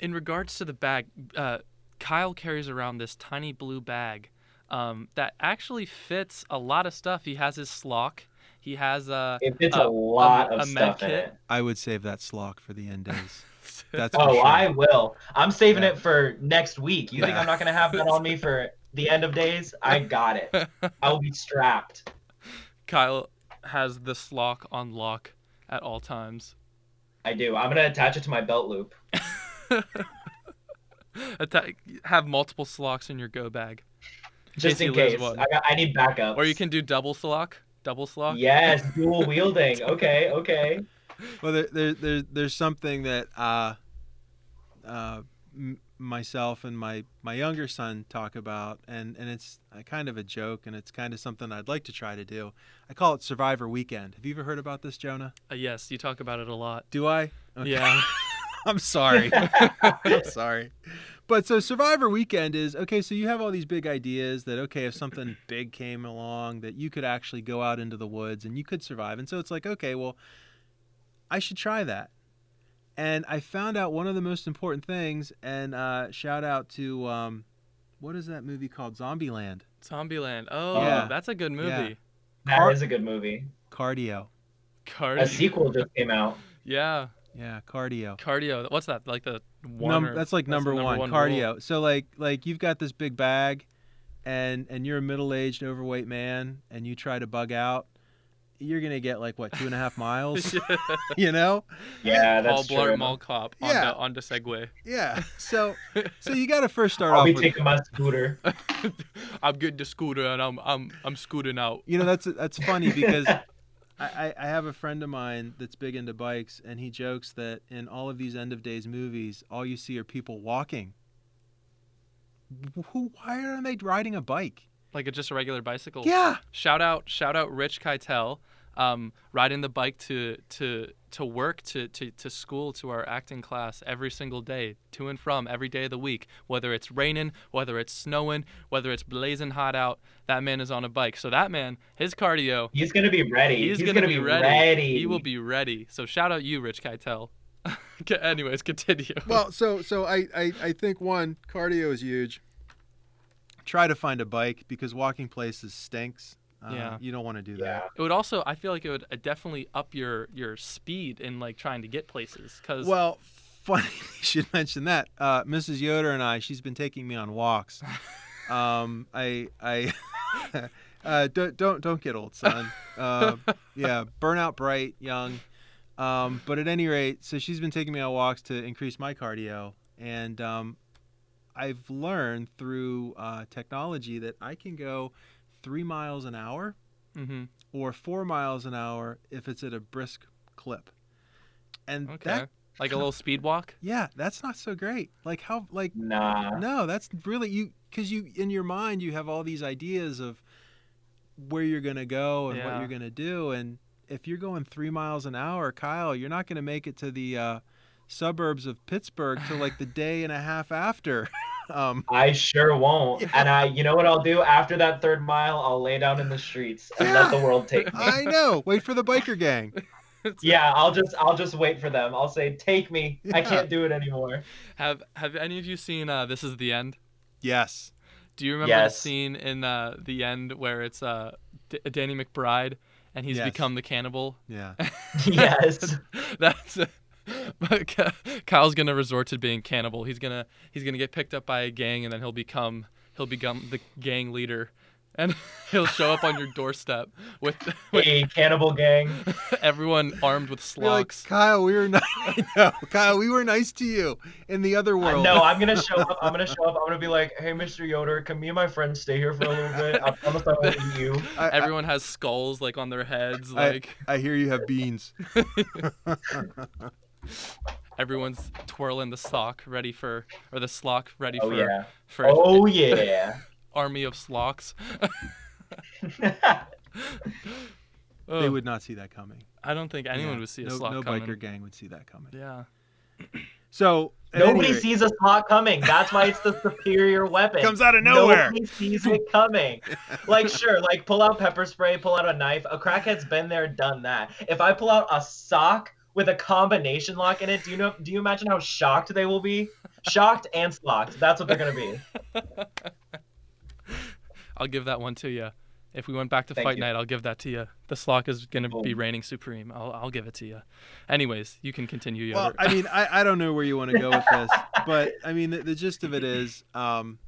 In regards to the bag, uh, Kyle carries around this tiny blue bag um, that actually fits a lot of stuff. He has his slock. He has uh, It fits a- a lot a of med stuff in kit. it. I would save that slock for the end days. That's for Oh, sure. I will. I'm saving Yeah. it for next week. You think I'm not gonna have that on me for the end of days? I got it. I will be strapped. Kyle has the slock on lock at all times. I do. I'm gonna attach it to my belt loop. Atta- have multiple slocks in your go bag, Just case in case. I, got, I need backup. or you can do double slock. Double slock. Yes, dual wielding. Okay, okay. Well, there, there, there, there's something that uh, uh, m- myself and my, my younger son talk about, and, and it's a kind of a joke, and it's kind of something I'd like to try to do. I call it Survivor Weekend. Have you ever heard about this, Jonah? Uh, yes, you talk about it a lot. Do I? Okay. Yeah. I'm sorry. I'm sorry. But so Survivor Weekend is okay. So you have all these big ideas that okay, if something big came along, that you could actually go out into the woods and you could survive. And so it's like okay, well, I should try that. And I found out one of the most important things. And uh, shout out to um, what is that movie called? Zombieland. Zombieland. Oh, Yeah. that's a good movie. Yeah. That is Car- a good movie. Cardio. Cardio. A sequel just came out. Yeah. Yeah, cardio. Cardio. What's that? Like the one? Num- that's like the number, one, rule. cardio. So like like you've got this big bag, and and you're a middle aged overweight man, and you try to bug out. you're gonna get like what two and a half miles. you know? Yeah, Paul that's Blart true. Mall Cop on Yeah. onto, onto Segway. Yeah. So so you got to first start I'll off be with. taking my scooter. I'm getting the scooter and I'm I'm I'm scooting out. You know that's that's funny because I, I, have a friend of mine that's big into bikes, and he jokes that in all of these end of days movies, all you see are people walking. Who? Why aren't they riding a bike? Like it's just a regular bicycle. Yeah. Shout out shout out Rich Keitel. Um, riding the bike to to to work to, to to school to our acting class every single day to and from every day of the week whether it's raining whether it's snowing whether it's blazing hot out that man is on a bike so that man his cardio He's gonna be ready. He's, He's, gonna, gonna, be, ready. ready. He will be ready. So shout out you, Rich Keitel. Anyways, continue. Well, so so I, I I think one cardio is huge. Try to find a bike because walking places stinks. Uh, Yeah. You don't want to do Yeah. that. it would also, I feel like it would uh, definitely up your your speed in like trying to get places. Cause Well, funny you should mention that. Uh, Mrs. Yoder and I, she's been taking me on walks. Um, I I uh, don't don't don't get old, son. Uh, yeah, burn out bright, young. Um, but at any rate, so she's been taking me on walks to increase my cardio, and um, I've learned through uh, technology that I can go three miles an hour hmm or four miles an hour if it's at a brisk clip. And okay, that like a little speed walk. yeah, that's not so great. Like how like Nah. no, that's really you because you in your mind you have all these ideas of where you're gonna go and what you're gonna do, and if you're going three miles an hour, Kyle, you're not gonna make it to the uh, suburbs of Pittsburgh till like the day and a half after. um, I sure won't. Yeah. And I, you know what I'll do after that third mile? I'll lay down in the streets and Yeah. let the world take me. I know. Wait for the biker gang. Yeah, I'll just, I'll just wait for them. I'll say, take me. I can't do it anymore. Have Have any of you seen uh, This Is the End? Yes. Do you remember the scene in uh, the end where it's uh, D- Danny McBride and he's Yes. become the cannibal? Yeah. yes. That's but Kyle's gonna resort to being cannibal. He's gonna he's gonna get picked up by a gang and then he'll become he'll become the gang leader, and he'll show up on your doorstep with, with A cannibal gang. everyone armed with You're like. Kyle, we were nice. no, Kyle, we were nice to you in the other Uh, world. no, I'm gonna show up. I'm gonna show up. I'm gonna be like, hey, Mr. Yoder, can me and my friends stay here for a little bit? I promise I won't eat you. I, I, Everyone has skulls like on their heads. I- Like I hear you have beans. Everyone's twirling the sock, ready for or the slock, ready Oh for yeah. for Oh yeah. army of slocks. They oh. would not see that coming. I don't think anyone Yeah. would see a no, slock no coming. biker gang would see that coming. Yeah. So Nobody rate- sees a slot coming. That's why it's the superior weapon. comes out of nowhere. Nobody sees it coming. Like, sure, like pull out pepper spray, pull out a knife. A crackhead's been there, done that. If I pull out a sock with a combination lock in it, do you know? Do you imagine how shocked they will be? Shocked and slocked. That's what they're gonna be. I'll give that one to you. If we went back to Thank fight you. night, I'll give that to you. The slock is gonna be reigning supreme. I'll I'll give it to you. Anyways, you can continue. Well, I mean, I, I don't know where you want to go with this, but I mean, the, the gist of it is, um,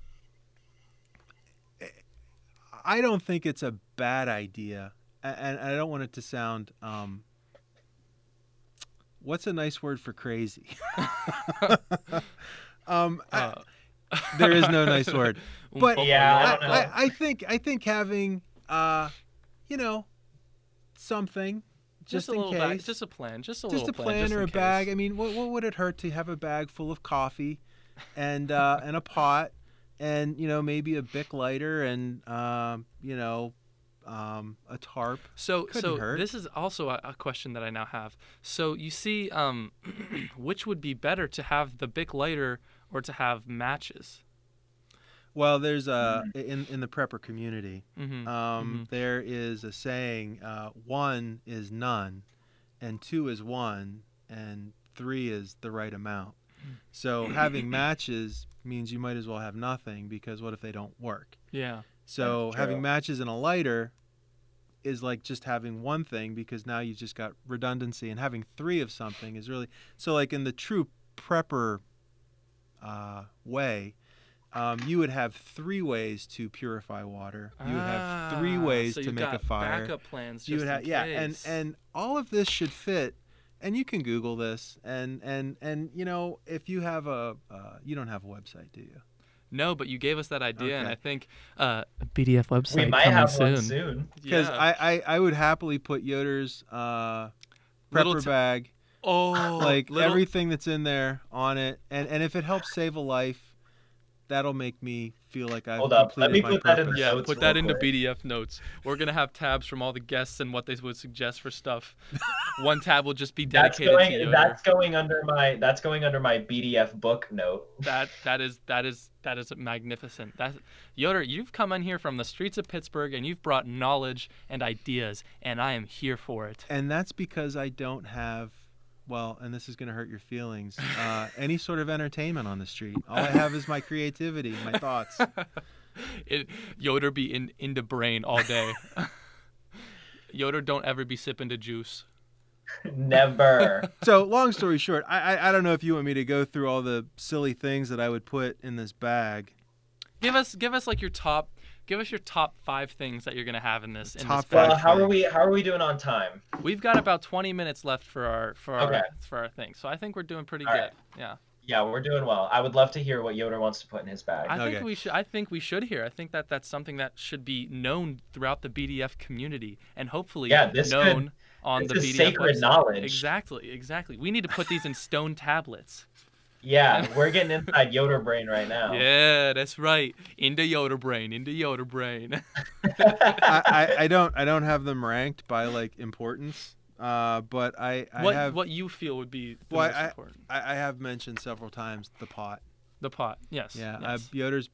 I don't think it's a bad idea, a- and I don't want it to sound, um, what's a nice word for crazy? um, I- Uh, there is no nice word. But- Um, Yeah, I I. I, I think I think having, uh, you know, something just, just, a in little case, bag, just a plan, just a just little a plan just or a bag. case. I mean, what, what would it hurt to have a bag full of coffee, and uh, and a pot, and you know maybe a bic lighter and um, you know um, a tarp. So, Couldn't so hurt. this is also a, a question that I now have. So you see, um, which would be better to have the Bic lighter or to have matches? Well, there's a in in the prepper community. Mm-hmm. Um, there is a saying: uh, one is none, and two is one, and three is the right amount. So having matches means you might as well have nothing because what if they don't work? yeah. So having matches and a lighter is like just having one thing because now you've just got redundancy and having three of something is really so like in the true prepper uh, way um, you would have three ways to purify water. You would have three ways Ah, so to make a fire. Backup plans. you would have yeah, and and all of this should fit. And you can Google this, and and and you know if you have a uh, you don't have a website, do you? No, but you gave us that idea, and I think uh, BDF website we might coming have soon. one soon. Because Yeah. I, I I would happily put Yoder's uh, prepper t- bag, oh, like little- everything that's in there on it, and and if it helps save a life, that'll make me feel like I've Hold up, let completed me my put that in purpose. the Yeah, put that into quick. BDF notes. We're gonna have tabs from all the guests and what they would suggest for stuff. One tab will just be That's dedicated to going. Yoder. That's going under my. That's going under my BDF book note. That that is that is that is magnificent. That Yoder, you've come in here from the streets of Pittsburgh and you've brought knowledge and ideas, and I am here for it. And that's because I don't have, well, and this is going to hurt your feelings, uh, any sort of entertainment on the street. All I have is my creativity, my thoughts. it Yoder be in in the brain all day. Yoder don't ever be sipping the juice. Never. So, long story short, I, I I don't know if you want me to go through all the silly things that I would put in this bag. Give us give us like your top give us your top five things that you're gonna have in this in Top this bag. well, how are we? How are we doing on time? We've got about 20 minutes left for our for our Okay. for our thing, so I think we're doing pretty All good. right. Yeah, Yeah, we're doing well. I would love to hear what Yoder wants to put in his bag. I think we should. I think we should hear. I think that that's something that should be known throughout the BDF community, and hopefully Yeah, this could- known on this the is BDF sacred website. knowledge. Exactly, exactly. We need to put these in stone tablets. Yeah, we're getting inside Yoder brain right now. Yeah, that's right. Into Yoder brain. Into Yoder brain. I, I, I don't I don't have them ranked by like importance, uh, but I, I what have what you feel would be the Well, most I- important? I, I have mentioned several times the pot. The pot. Yes. Yeah, yes. uh, Yoder's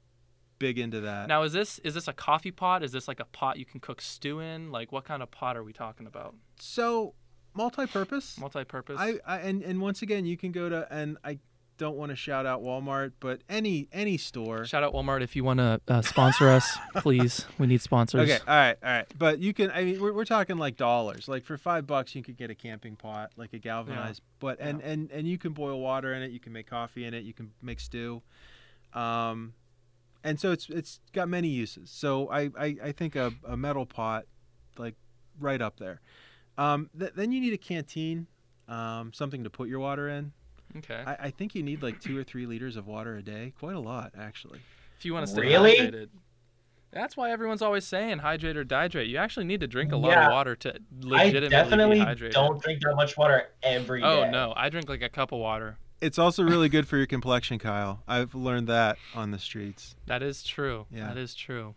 big into that. Now is this is this a coffee pot? Is this like a pot you can cook stew in? Like what kind of pot are we talking about? so multi-purpose. Multi-purpose. I, I and and once again, you can go to and I don't want to shout out Walmart, but any any store. Shout out Walmart if you want to uh, sponsor us, please. We need sponsors. Okay, all right, all right. But you can. I mean, we're, we're talking like dollars. Like for five bucks, you could get a camping pot, like a galvanized. But and and and you can boil water in it. You can make coffee in it. You can make stew. Um, and so it's it's got many uses. So I I, I think a, a metal pot, like right up there. Um, th- then you need a canteen, um, something to put your water in. Okay. I, I think you need like two or three liters of water a day. Quite a lot, actually. If you want to stay Really? hydrated. That's why everyone's always saying hydrate or dehydrate. You actually need to drink a lot Yeah. of water to I legitimately definitely be hydrated. don't drink that much water every day. Oh no, I drink like a cup of water. It's also really good for your complexion, Kyle. I've learned that on the streets. That is true. Yeah. That is true.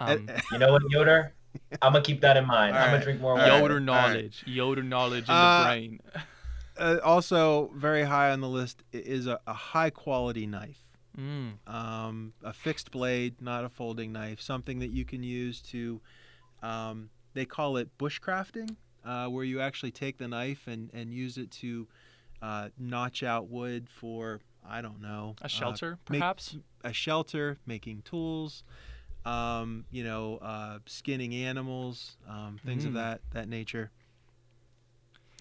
Uh, Um, You know what, Yoder? I'm gonna keep that in mind. All I'm right. gonna drink more water. Yoder all right. knowledge. Yoder knowledge in Uh, the brain. uh, also, very high on the list is a, a high quality knife. Mm. Um, a fixed blade, not a folding knife. Something that you can use to, um, they call it bushcrafting, uh, where you actually take the knife and, and use it to uh, notch out wood for, I don't know, A uh, shelter, make- perhaps. a shelter, making tools, um, you know, uh, skinning animals, um, things of Mm. that that nature.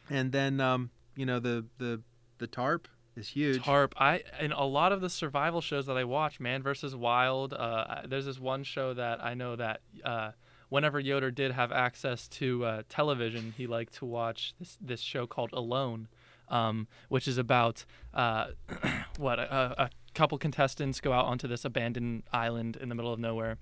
And then, um, you know, the the the tarp is huge. Tarp. I in a lot of the survival shows that I watch, Man versus Wild. Uh, there's this one show that I know that uh, whenever Yoder did have access to uh, television, he liked to watch this this show called Alone, um, which is about uh, what a, a couple contestants go out onto this abandoned island in the middle of nowhere.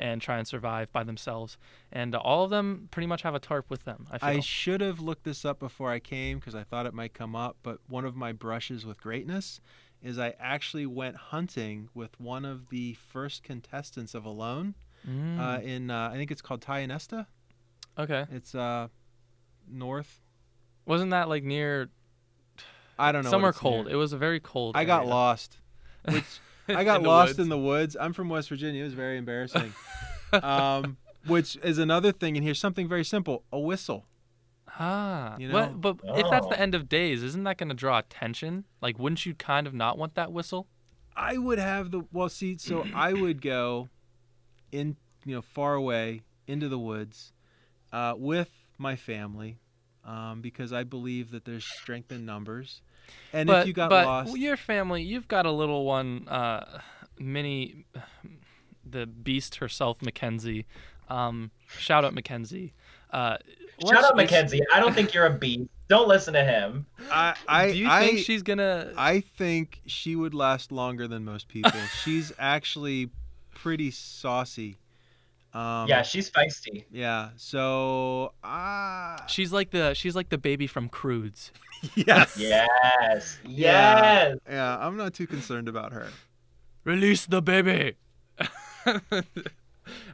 And try and survive by themselves, and all of them pretty much have a tarp with them. I feel. I should have looked this up before I came because I thought it might come up. But one of my brushes with greatness is I actually went hunting with one of the first contestants of Alone Mm, uh, in uh, I think it's called Tyanesta. okay, It's uh, north. wasn't that like near I don't know. somewhere it's near. cold. It was a very cold. I got lost. Which I got In lost woods. in the woods. I'm from West Virginia. It was very embarrassing. um, which is another thing. And here's something very simple: a whistle. Ah, You what- know? but if that's Oh. the end of days, isn't that going to draw attention? Like, wouldn't you kind of not want that whistle? I would have the well. See, so I would go in, you know, far away into the woods uh, with my family um, because I believe that there's strength in numbers. And but if you got but lost, your family, you've got a little one. Uh, Minnie, the beast herself, Mackenzie. Um, shout out Mackenzie. Uh, Shout out is- Mackenzie. I don't think you're a beast. Don't listen to him. I I Do you I, think she's gonna? I think she would last longer than most people. she's actually pretty saucy. Um, yeah, she's feisty. Yeah. So ah. She's like the she's like the baby from Croods. yes. Yes. Yeah. Yes. Yeah. I'm not too concerned about her. Release the baby. and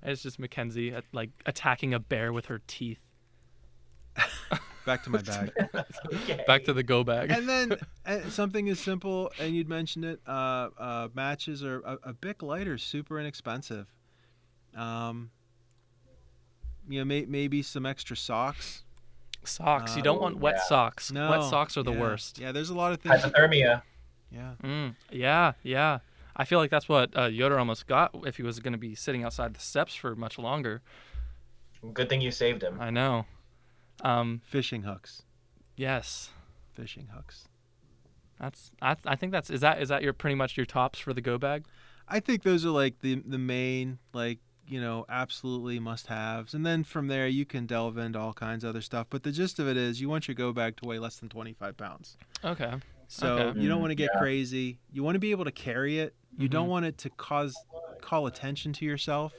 it's just Mackenzie uh, like attacking a bear with her teeth. Back to my bag. Okay. Back to the go bag. and then uh, something as simple, and you'd mentioned it. Uh, uh, matches are a, a Bic lighter, super inexpensive. Um, you know, may, maybe some extra socks. Socks. You don't want wet yeah. socks. No, wet socks are the yeah. worst. Yeah, there's a lot of things. Hypothermia. Yeah, Mm, yeah, yeah. I feel like that's what uh, Yoder almost got if he was going to be sitting outside the steps for much longer. Good thing you saved him. I know. Um, fishing hooks. yes, Fishing hooks. that's. I, I think that's. Is that is that your pretty much your tops for the go bag? I think those are like the the main like you know absolutely must haves, and then from there you can delve into all kinds of other stuff. But the gist of it is you want your go bag to weigh less than 25 pounds. Okay. So Okay. you don't want to get yeah. crazy. You want to be able to carry it. You Mhm. don't want it to cause call attention to yourself.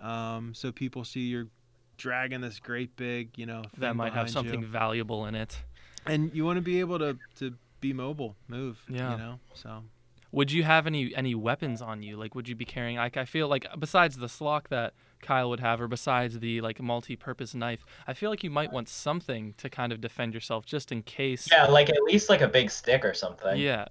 Um, so people see you're dragging this great big, you know, That thing might have something you. valuable in it. And you want to be able to to be mobile, move. Yeah. You know. So Would you have any any weapons on you? Like, would you be carrying? Like, I feel like besides the slock that Kyle would have, or besides the like multi-purpose knife, I feel like you might want something to kind of defend yourself, just in case. Yeah, like at least like a big stick or something. Yeah.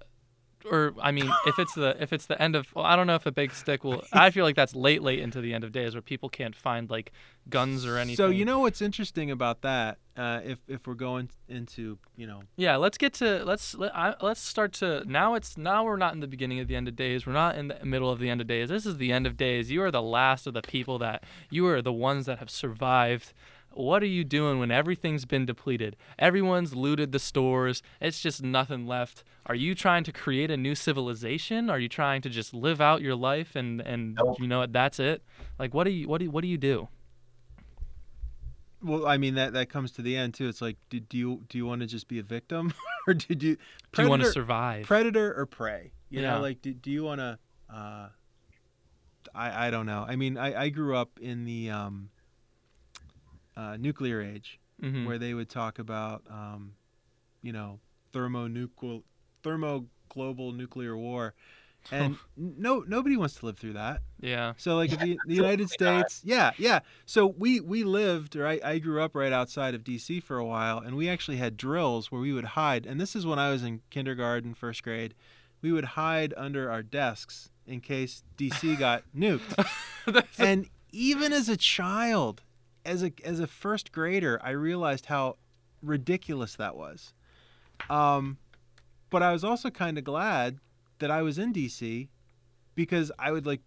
Or I mean, if it's the if it's the end of well, I don't know if a big stick will. I feel like that's late late into the end of days where people can't find like guns or anything. So you know what's interesting about that? Uh, if if we're going into you know Yeah, let's get to let's let, I, let's start to now. It's now we're not in the beginning of the end of days. We're not in the middle of the end of days. This is the end of days. You are the last of the people that you are the ones that have survived. What are you doing when everything's been depleted? Everyone's looted the stores. It's just nothing left. Are you trying to create a new civilization? Are you trying to just live out your life and and you know what? That's it. Like what do you what do what do you do? Well, I mean that that comes to the end too. It's like, do, do you do you want to just be a victim, or did you Do you want to survive? predator or prey? You Yeah. know, like do, do you want to? Uh, I I don't know. I mean, I I grew up in the um, uh, nuclear age Mhm. where they would talk about um, you know thermonuclear thermo global nuclear war, and no nobody wants to live through that. Yeah. So like if the, the United absolutely not. States, yeah, yeah. So we we lived right. I grew up right outside of D.C. for a while, and we actually had drills where we would hide. And this is when I was in kindergarten, first grade. We would hide under our desks in case D.C. got nuked. And even as a child, as a as a first grader, I realized how ridiculous that was. Um, but I was also kind of glad that I was in DC because I would like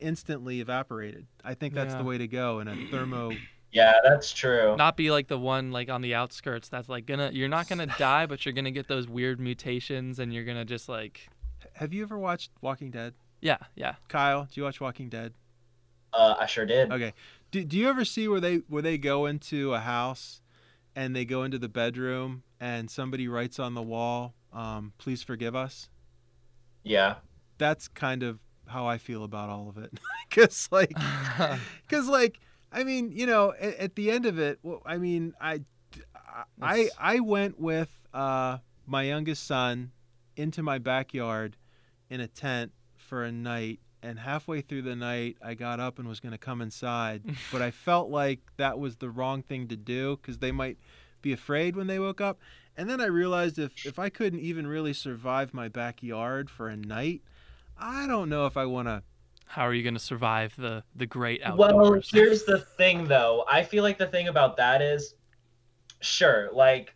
instantly evaporated. I think that's Yeah. the way to go in a thermo. Yeah, that's true. not be like the one like on the outskirts that's like gonna you're not gonna die but you're gonna get those weird mutations and you're gonna just like Have you ever watched Walking Dead? yeah yeah Kyle, do you watch Walking Dead? Uh, I sure did. Okay. Do, do you ever see where they where they go into a house and they go into the bedroom and somebody writes on the wall, um, "Please forgive us." Yeah. That's kind of how I feel about all of it. Cuz like cuz like I mean, you know, at, at the end of it, well, I mean, I I That's- I went with uh my youngest son into my backyard in a tent for a night and halfway through the night I got up and was going to come inside but I felt like that was the wrong thing to do cuz they might be afraid when they woke up and then I realized if if I couldn't even really survive my backyard for a night I don't know if I want to how are you gonna survive the the great outdoors? Well, here's the thing though. I feel like the thing about that is sure, like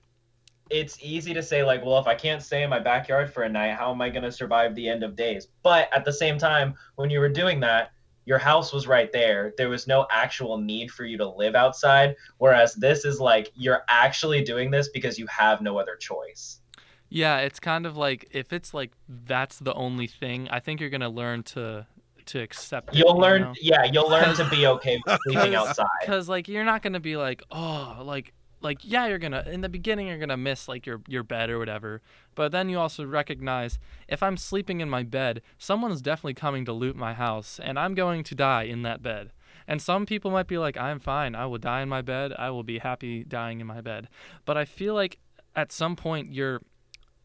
it's easy to say like, well, if I can't stay in my backyard for a night, how am I going to survive the end of days? But at the same time, when you were doing that, your house was right there. There was no actual need for you to live outside, whereas this is like you're actually doing this because you have no other choice. Yeah, it's kind of like if it's like that's the only thing, I think you're gonna learn to to accept. You'll you learn, know? yeah, you'll learn to be okay with sleeping outside. Cause like you're not gonna be like, oh, like like yeah, you're gonna in the beginning you're gonna miss like your your bed or whatever. But then you also recognize if I'm sleeping in my bed, someone's definitely coming to loot my house, and I'm going to die in that bed. And some people might be like, I'm fine. I will die in my bed. I will be happy dying in my bed. But I feel like at some point your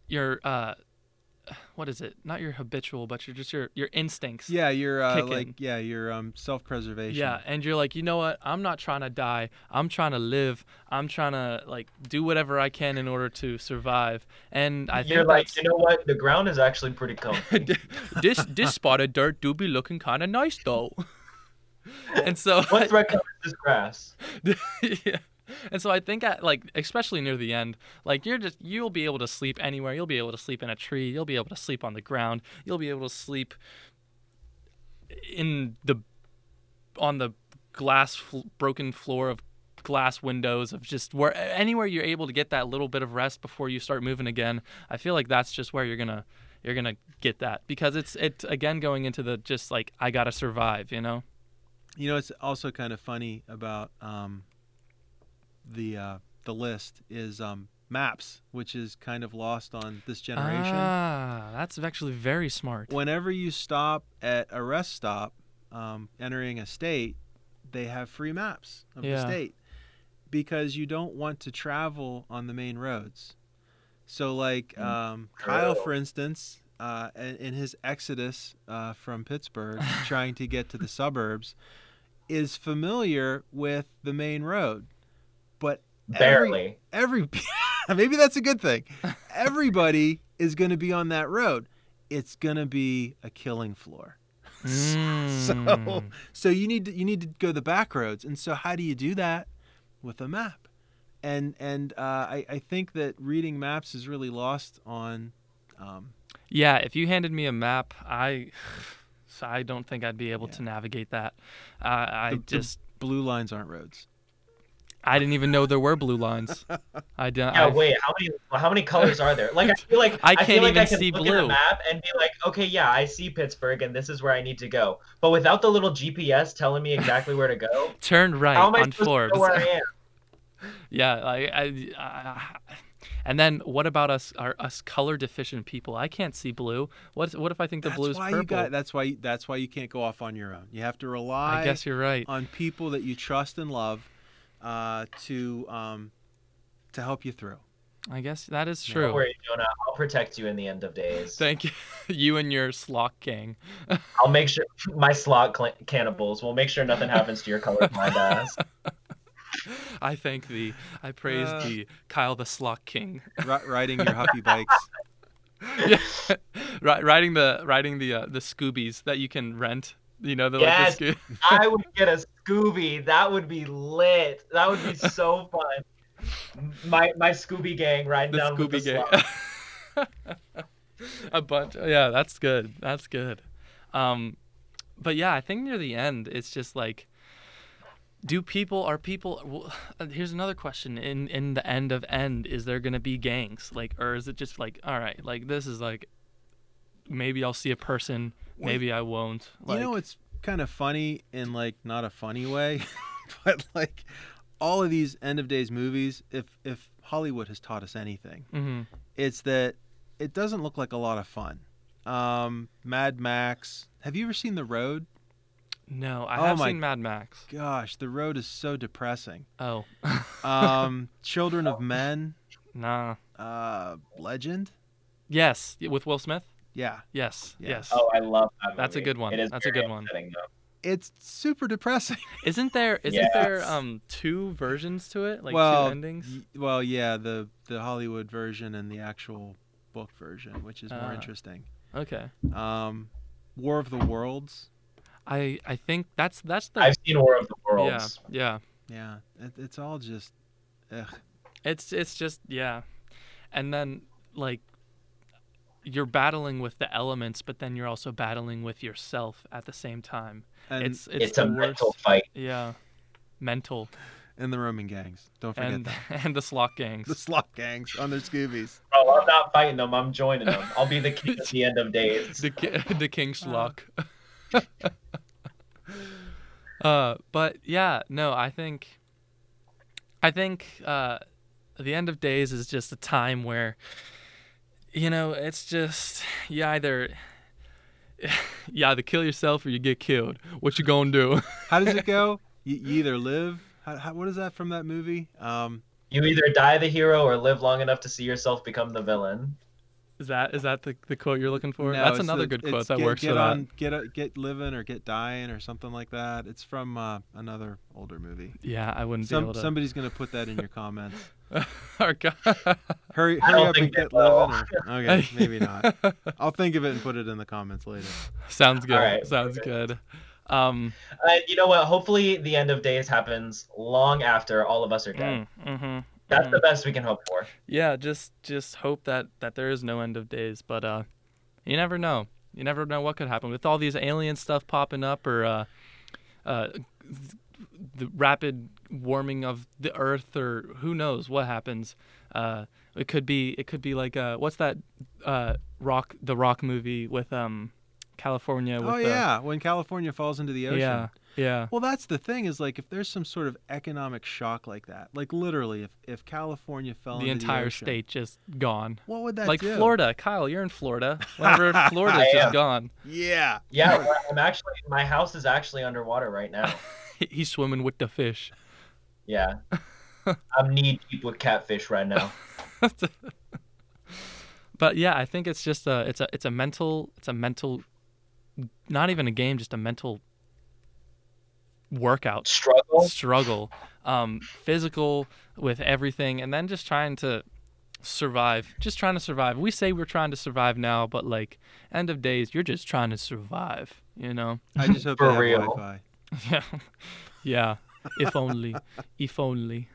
your uh what is it? Not your habitual, but your just your your instincts. Yeah, your uh, Kick like yeah, your um, self-preservation. Yeah, and you're like, you know what? I'm not trying to die. I'm trying to live. I'm trying to like do whatever I can in order to survive. And I You're think like, that's you know what? The ground is actually pretty comfy. this this spot of dirt do be looking kind of nice though. and so what threat covers this grass? yeah. And so I think at like especially near the end, like you're just you'll be able to sleep anywhere. You'll be able to sleep in a tree. You'll be able to sleep on the ground. You'll be able to sleep in the on the glass fl- broken floor of glass windows of just where anywhere you're able to get that little bit of rest before you start moving again. I feel like that's just where you're to you're to get that because it's it's again going into the just like I got to survive, you know. You know, it's also kind of funny about um, the uh, the list is um, maps, which is kind of lost on this generation. Ah, that's actually very smart. Whenever you stop at a rest stop, um, entering a state, they have free maps of the state because you don't want to travel on the main roads. So, like um, Kyle, for instance, uh, in in his exodus uh, from Pittsburgh, trying to get to the suburbs, is familiar with the main road, but Barely. every maybe that's a good thing. Everybody is going to be on that road. It's going to be a killing floor. So Mm. so you need to you need to go the back roads. And so how do you do that with a map? And and uh, I I think that reading maps is really lost on. Um, Yeah, if you handed me a map, I I don't think I'd be able to navigate that. Uh, I The- the- just blue lines aren't roads. I didn't even know there were blue lines. I don't. Yeah, I, wait. How many? How many colors are there? Like, I feel like I feel can't like I even can see look at blue. the map and be like, okay, yeah, I see Pittsburgh, and this is where I need to go. But without the little GPS telling me exactly where to go, Turn right how am I on supposed Forbes. to know where I am? yeah, like I, I, and then what about us? Our us color deficient people? I can't see blue. What what if I think the That's blue's why purple? you got. That's why. That's why you can't go off on your own. You have to rely I guess you're right. on people that you trust and love uh, to um, to help you through. I guess that is true. Don't worry, Jonah. I'll protect you in the end of days. Thank you, you and your slock gang. I'll make sure my slot cl- cannibals will make sure nothing happens to your colorblind ass. I thank thee. I praise Uh. thee, Kyle the Slock King. Ri- riding your huffy bikes. yeah, Ri- riding the riding the uh, the Scoobies that you can rent. You know, the Yes. like the Scoo- I would get a Scooby. That would be lit. That would be so fun. My my Scooby gang riding the down with the Scooby gang. a bunch. Yeah, that's good. That's good. Um, but yeah, I think near the end, it's just like, do people are people? Well, uh, here's another question. In in the end of end, is there gonna be gangs? Like, or is it just like, all right, like this is like, maybe I'll see a person, maybe I won't. Like, you know, it's kind of funny in like not a funny way, but like all of these end of days movies, if if Hollywood has taught us anything, hmm it's that it doesn't look like a lot of fun. Um, Mad Max. Have you ever seen The Road? No, I Oh have seen Mad Max. Gosh, The Road is so depressing. Oh, Um, Children of Men. nah. Uh, Legend. Yes, with Will Smith. Yeah, Yes, Yeah. yes. Oh, I love that. That's a good one. It is That's a good one. it's super depressing. Isn't there isn't there um two versions to it? Like well, two endings? y- well, yeah, the the Hollywood version and the actual book version, which is more Ah. interesting. Okay. Um, War of the Worlds. I I think that's that's the I've seen War of the yeah, Worlds. yeah. Yeah, it, it's all just. Ugh. It's it's just yeah. And then like you're battling with the elements, but then you're also battling with yourself at the same time. And it's it's, It's, a worst. mental fight. Yeah. Mental and the Roman gangs. Don't forget and that. and the slot gangs. The slot gangs on their Scoobies. Oh, I'm not fighting them. I'm joining them. I'll be the king at the end of days. the ki- the king schlock. uh, but yeah, no, I think, I think uh, the end of days is just a time where, you know, it's just you either, you either kill yourself or you get killed. What you gonna do? How does it go? You, you either live. How, how, what is that from that movie? Um, You either die the hero or live long enough to see yourself become the villain. Is that is that the, the quote you're looking for? no, That's another the- good quote that get, works get for on, Get a, get living or get dying or something like that. It's from uh, another older movie. Yeah, I wouldn't be Some, able to. somebody's gonna put that in your comments. Our Hurry, hurry up and get will. living. Or, okay, maybe not. I'll think of it and put it in the comments later. Sounds good. right, Sounds perfect. good. Um, And you know what? Hopefully, the end of days happens long after all of us are dead. mm, mhm, That's mhm. the best we can hope for. yeah. Just just hope that that there is no end of days. But uh, you never know. You never know what could happen with all these alien stuff popping up, or uh, uh, the rapid warming of the Earth, or who knows what happens. Uh, it could be it could be like uh, what's that uh, rock the rock movie with um California with Oh the, yeah, when California falls into the ocean. yeah yeah Well, that's the thing is like if there's some sort of economic shock like that, like literally, if if California fell the into entire the ocean, state just gone. what would that be like do? Florida. Kyle, you're in Florida. Whenever Florida's just gone. Yeah. Yeah, I'm actually. My house is actually underwater right now. He- He's swimming with the fish. Yeah, I'm knee deep with catfish right now. but yeah, I think it's just a it's a it's a mental it's a mental not even a game, just a mental workout Struggle. struggle. Um physical with everything and then just trying to survive. Just trying to survive. We say we're trying to survive now, but like end of days, you're just trying to survive, you know? I just hope For they have real. Wi-Fi. Yeah. yeah. If only. if only.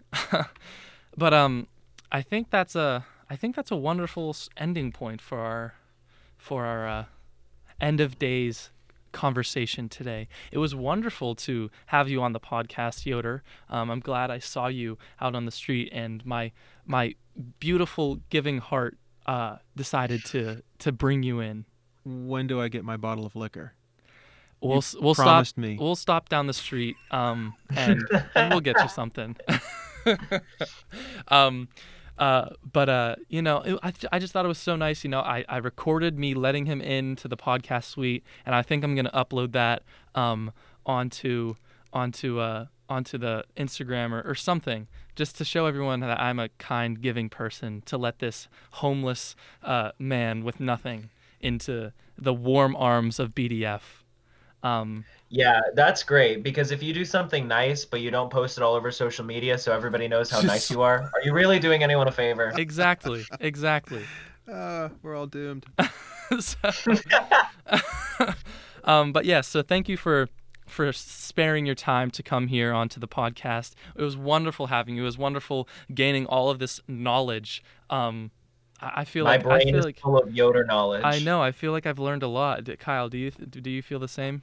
but um I think that's a I think that's a wonderful ending point for our for our uh, end of days conversation today. It was wonderful to have you on the podcast, Yoder. Um, I'm glad I saw you out on the street, and my my beautiful giving heart uh, decided to to bring you in. When do I get my bottle of liquor? We'll s- we'll stop me. we'll stop down the street um and and we'll get you something. um uh but uh you know it, I, I just thought it was so nice you know I, I recorded me letting him into the podcast suite and I think I'm going to upload that um onto onto uh onto the Instagram or, or something just to show everyone that I'm a kind giving person to let this homeless uh man with nothing into the warm arms of BDF. Um, Yeah, that's great because if you do something nice but you don't post it all over social media so everybody knows how nice you are, are you really doing anyone a favor? exactly, exactly. Uh, we're all doomed. So- um, but yeah, so thank you for for sparing your time to come here onto the podcast. It was wonderful having you. It was wonderful gaining all of this knowledge. Um, I, I feel My like I brain feel is like full of Yoder knowledge. I know. I feel like I've learned a lot. Kyle, do you do you feel the same?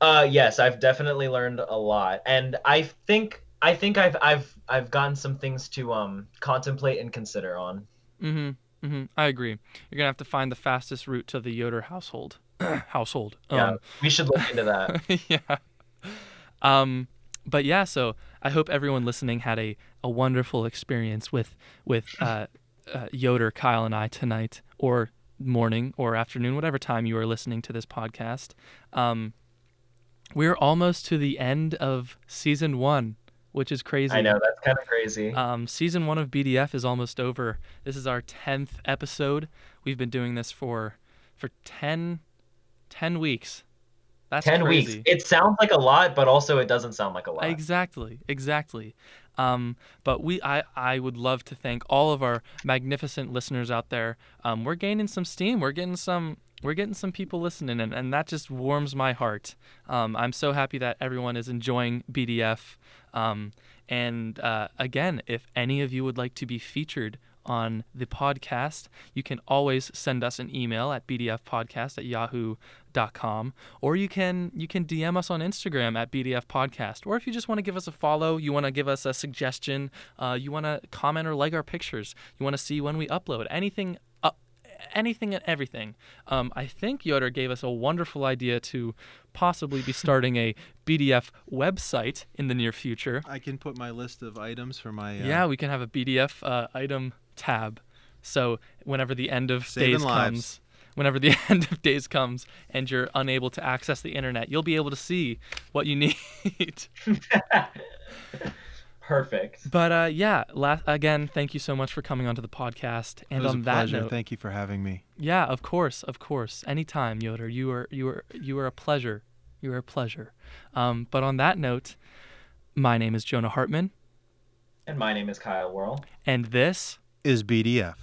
Uh, yes, I've definitely learned a lot, and I think I think I've I've I've gotten some things to um contemplate and consider on. Mm-hmm. Mm-hmm. I agree. You're gonna have to find the fastest route to the Yoder household. household. Yeah, Um, we should look into that. yeah. Um, but yeah, so I hope everyone listening had a, a wonderful experience with with uh, uh, Yoder, Kyle, and I tonight, or morning, or afternoon, whatever time you are listening to this podcast. Um, we're almost to the end of season one, which is crazy. I know that's kind of crazy. Um, season one of BDF is almost over. This is our tenth episode. We've been doing this for for 10, 10 weeks. That's Ten crazy. weeks. It sounds like a lot, but also it doesn't sound like a lot. Exactly, exactly. Um, but we, I, I would love to thank all of our magnificent listeners out there. Um, we're gaining some steam. We're getting some, we're getting some people listening, and, and that just warms my heart. Um, I'm so happy that everyone is enjoying BDF. Um, and uh, again, if any of you would like to be featured on the podcast, you can always send us an email at bdfpodcast at yahoo.com or you can you can DM us on Instagram at bdfpodcast or if you just want to give us a follow, you want to give us a suggestion, uh, you want to comment or like our pictures, you want to see when we upload, anything anything and everything. Um, I think Yoder gave us a wonderful idea to possibly be starting a BDF website in the near future. I can put my list of items for my. Uh, Yeah, we can have a BDF uh, item tab. So whenever the end of Saving days lives. comes, whenever the end of days comes, and you're unable to access the internet, you'll be able to see what you need. Perfect. but uh, yeah, la- again, thank you so much for coming onto the podcast. And it was on a that pleasure. note, Thank you for having me. Yeah, of course, of course. Anytime, Yoder. You are you are you are a pleasure. You are a pleasure. Um, but on that note, my name is Jonah Hartman, And my name is Kyle Worrell. and this Is BDF.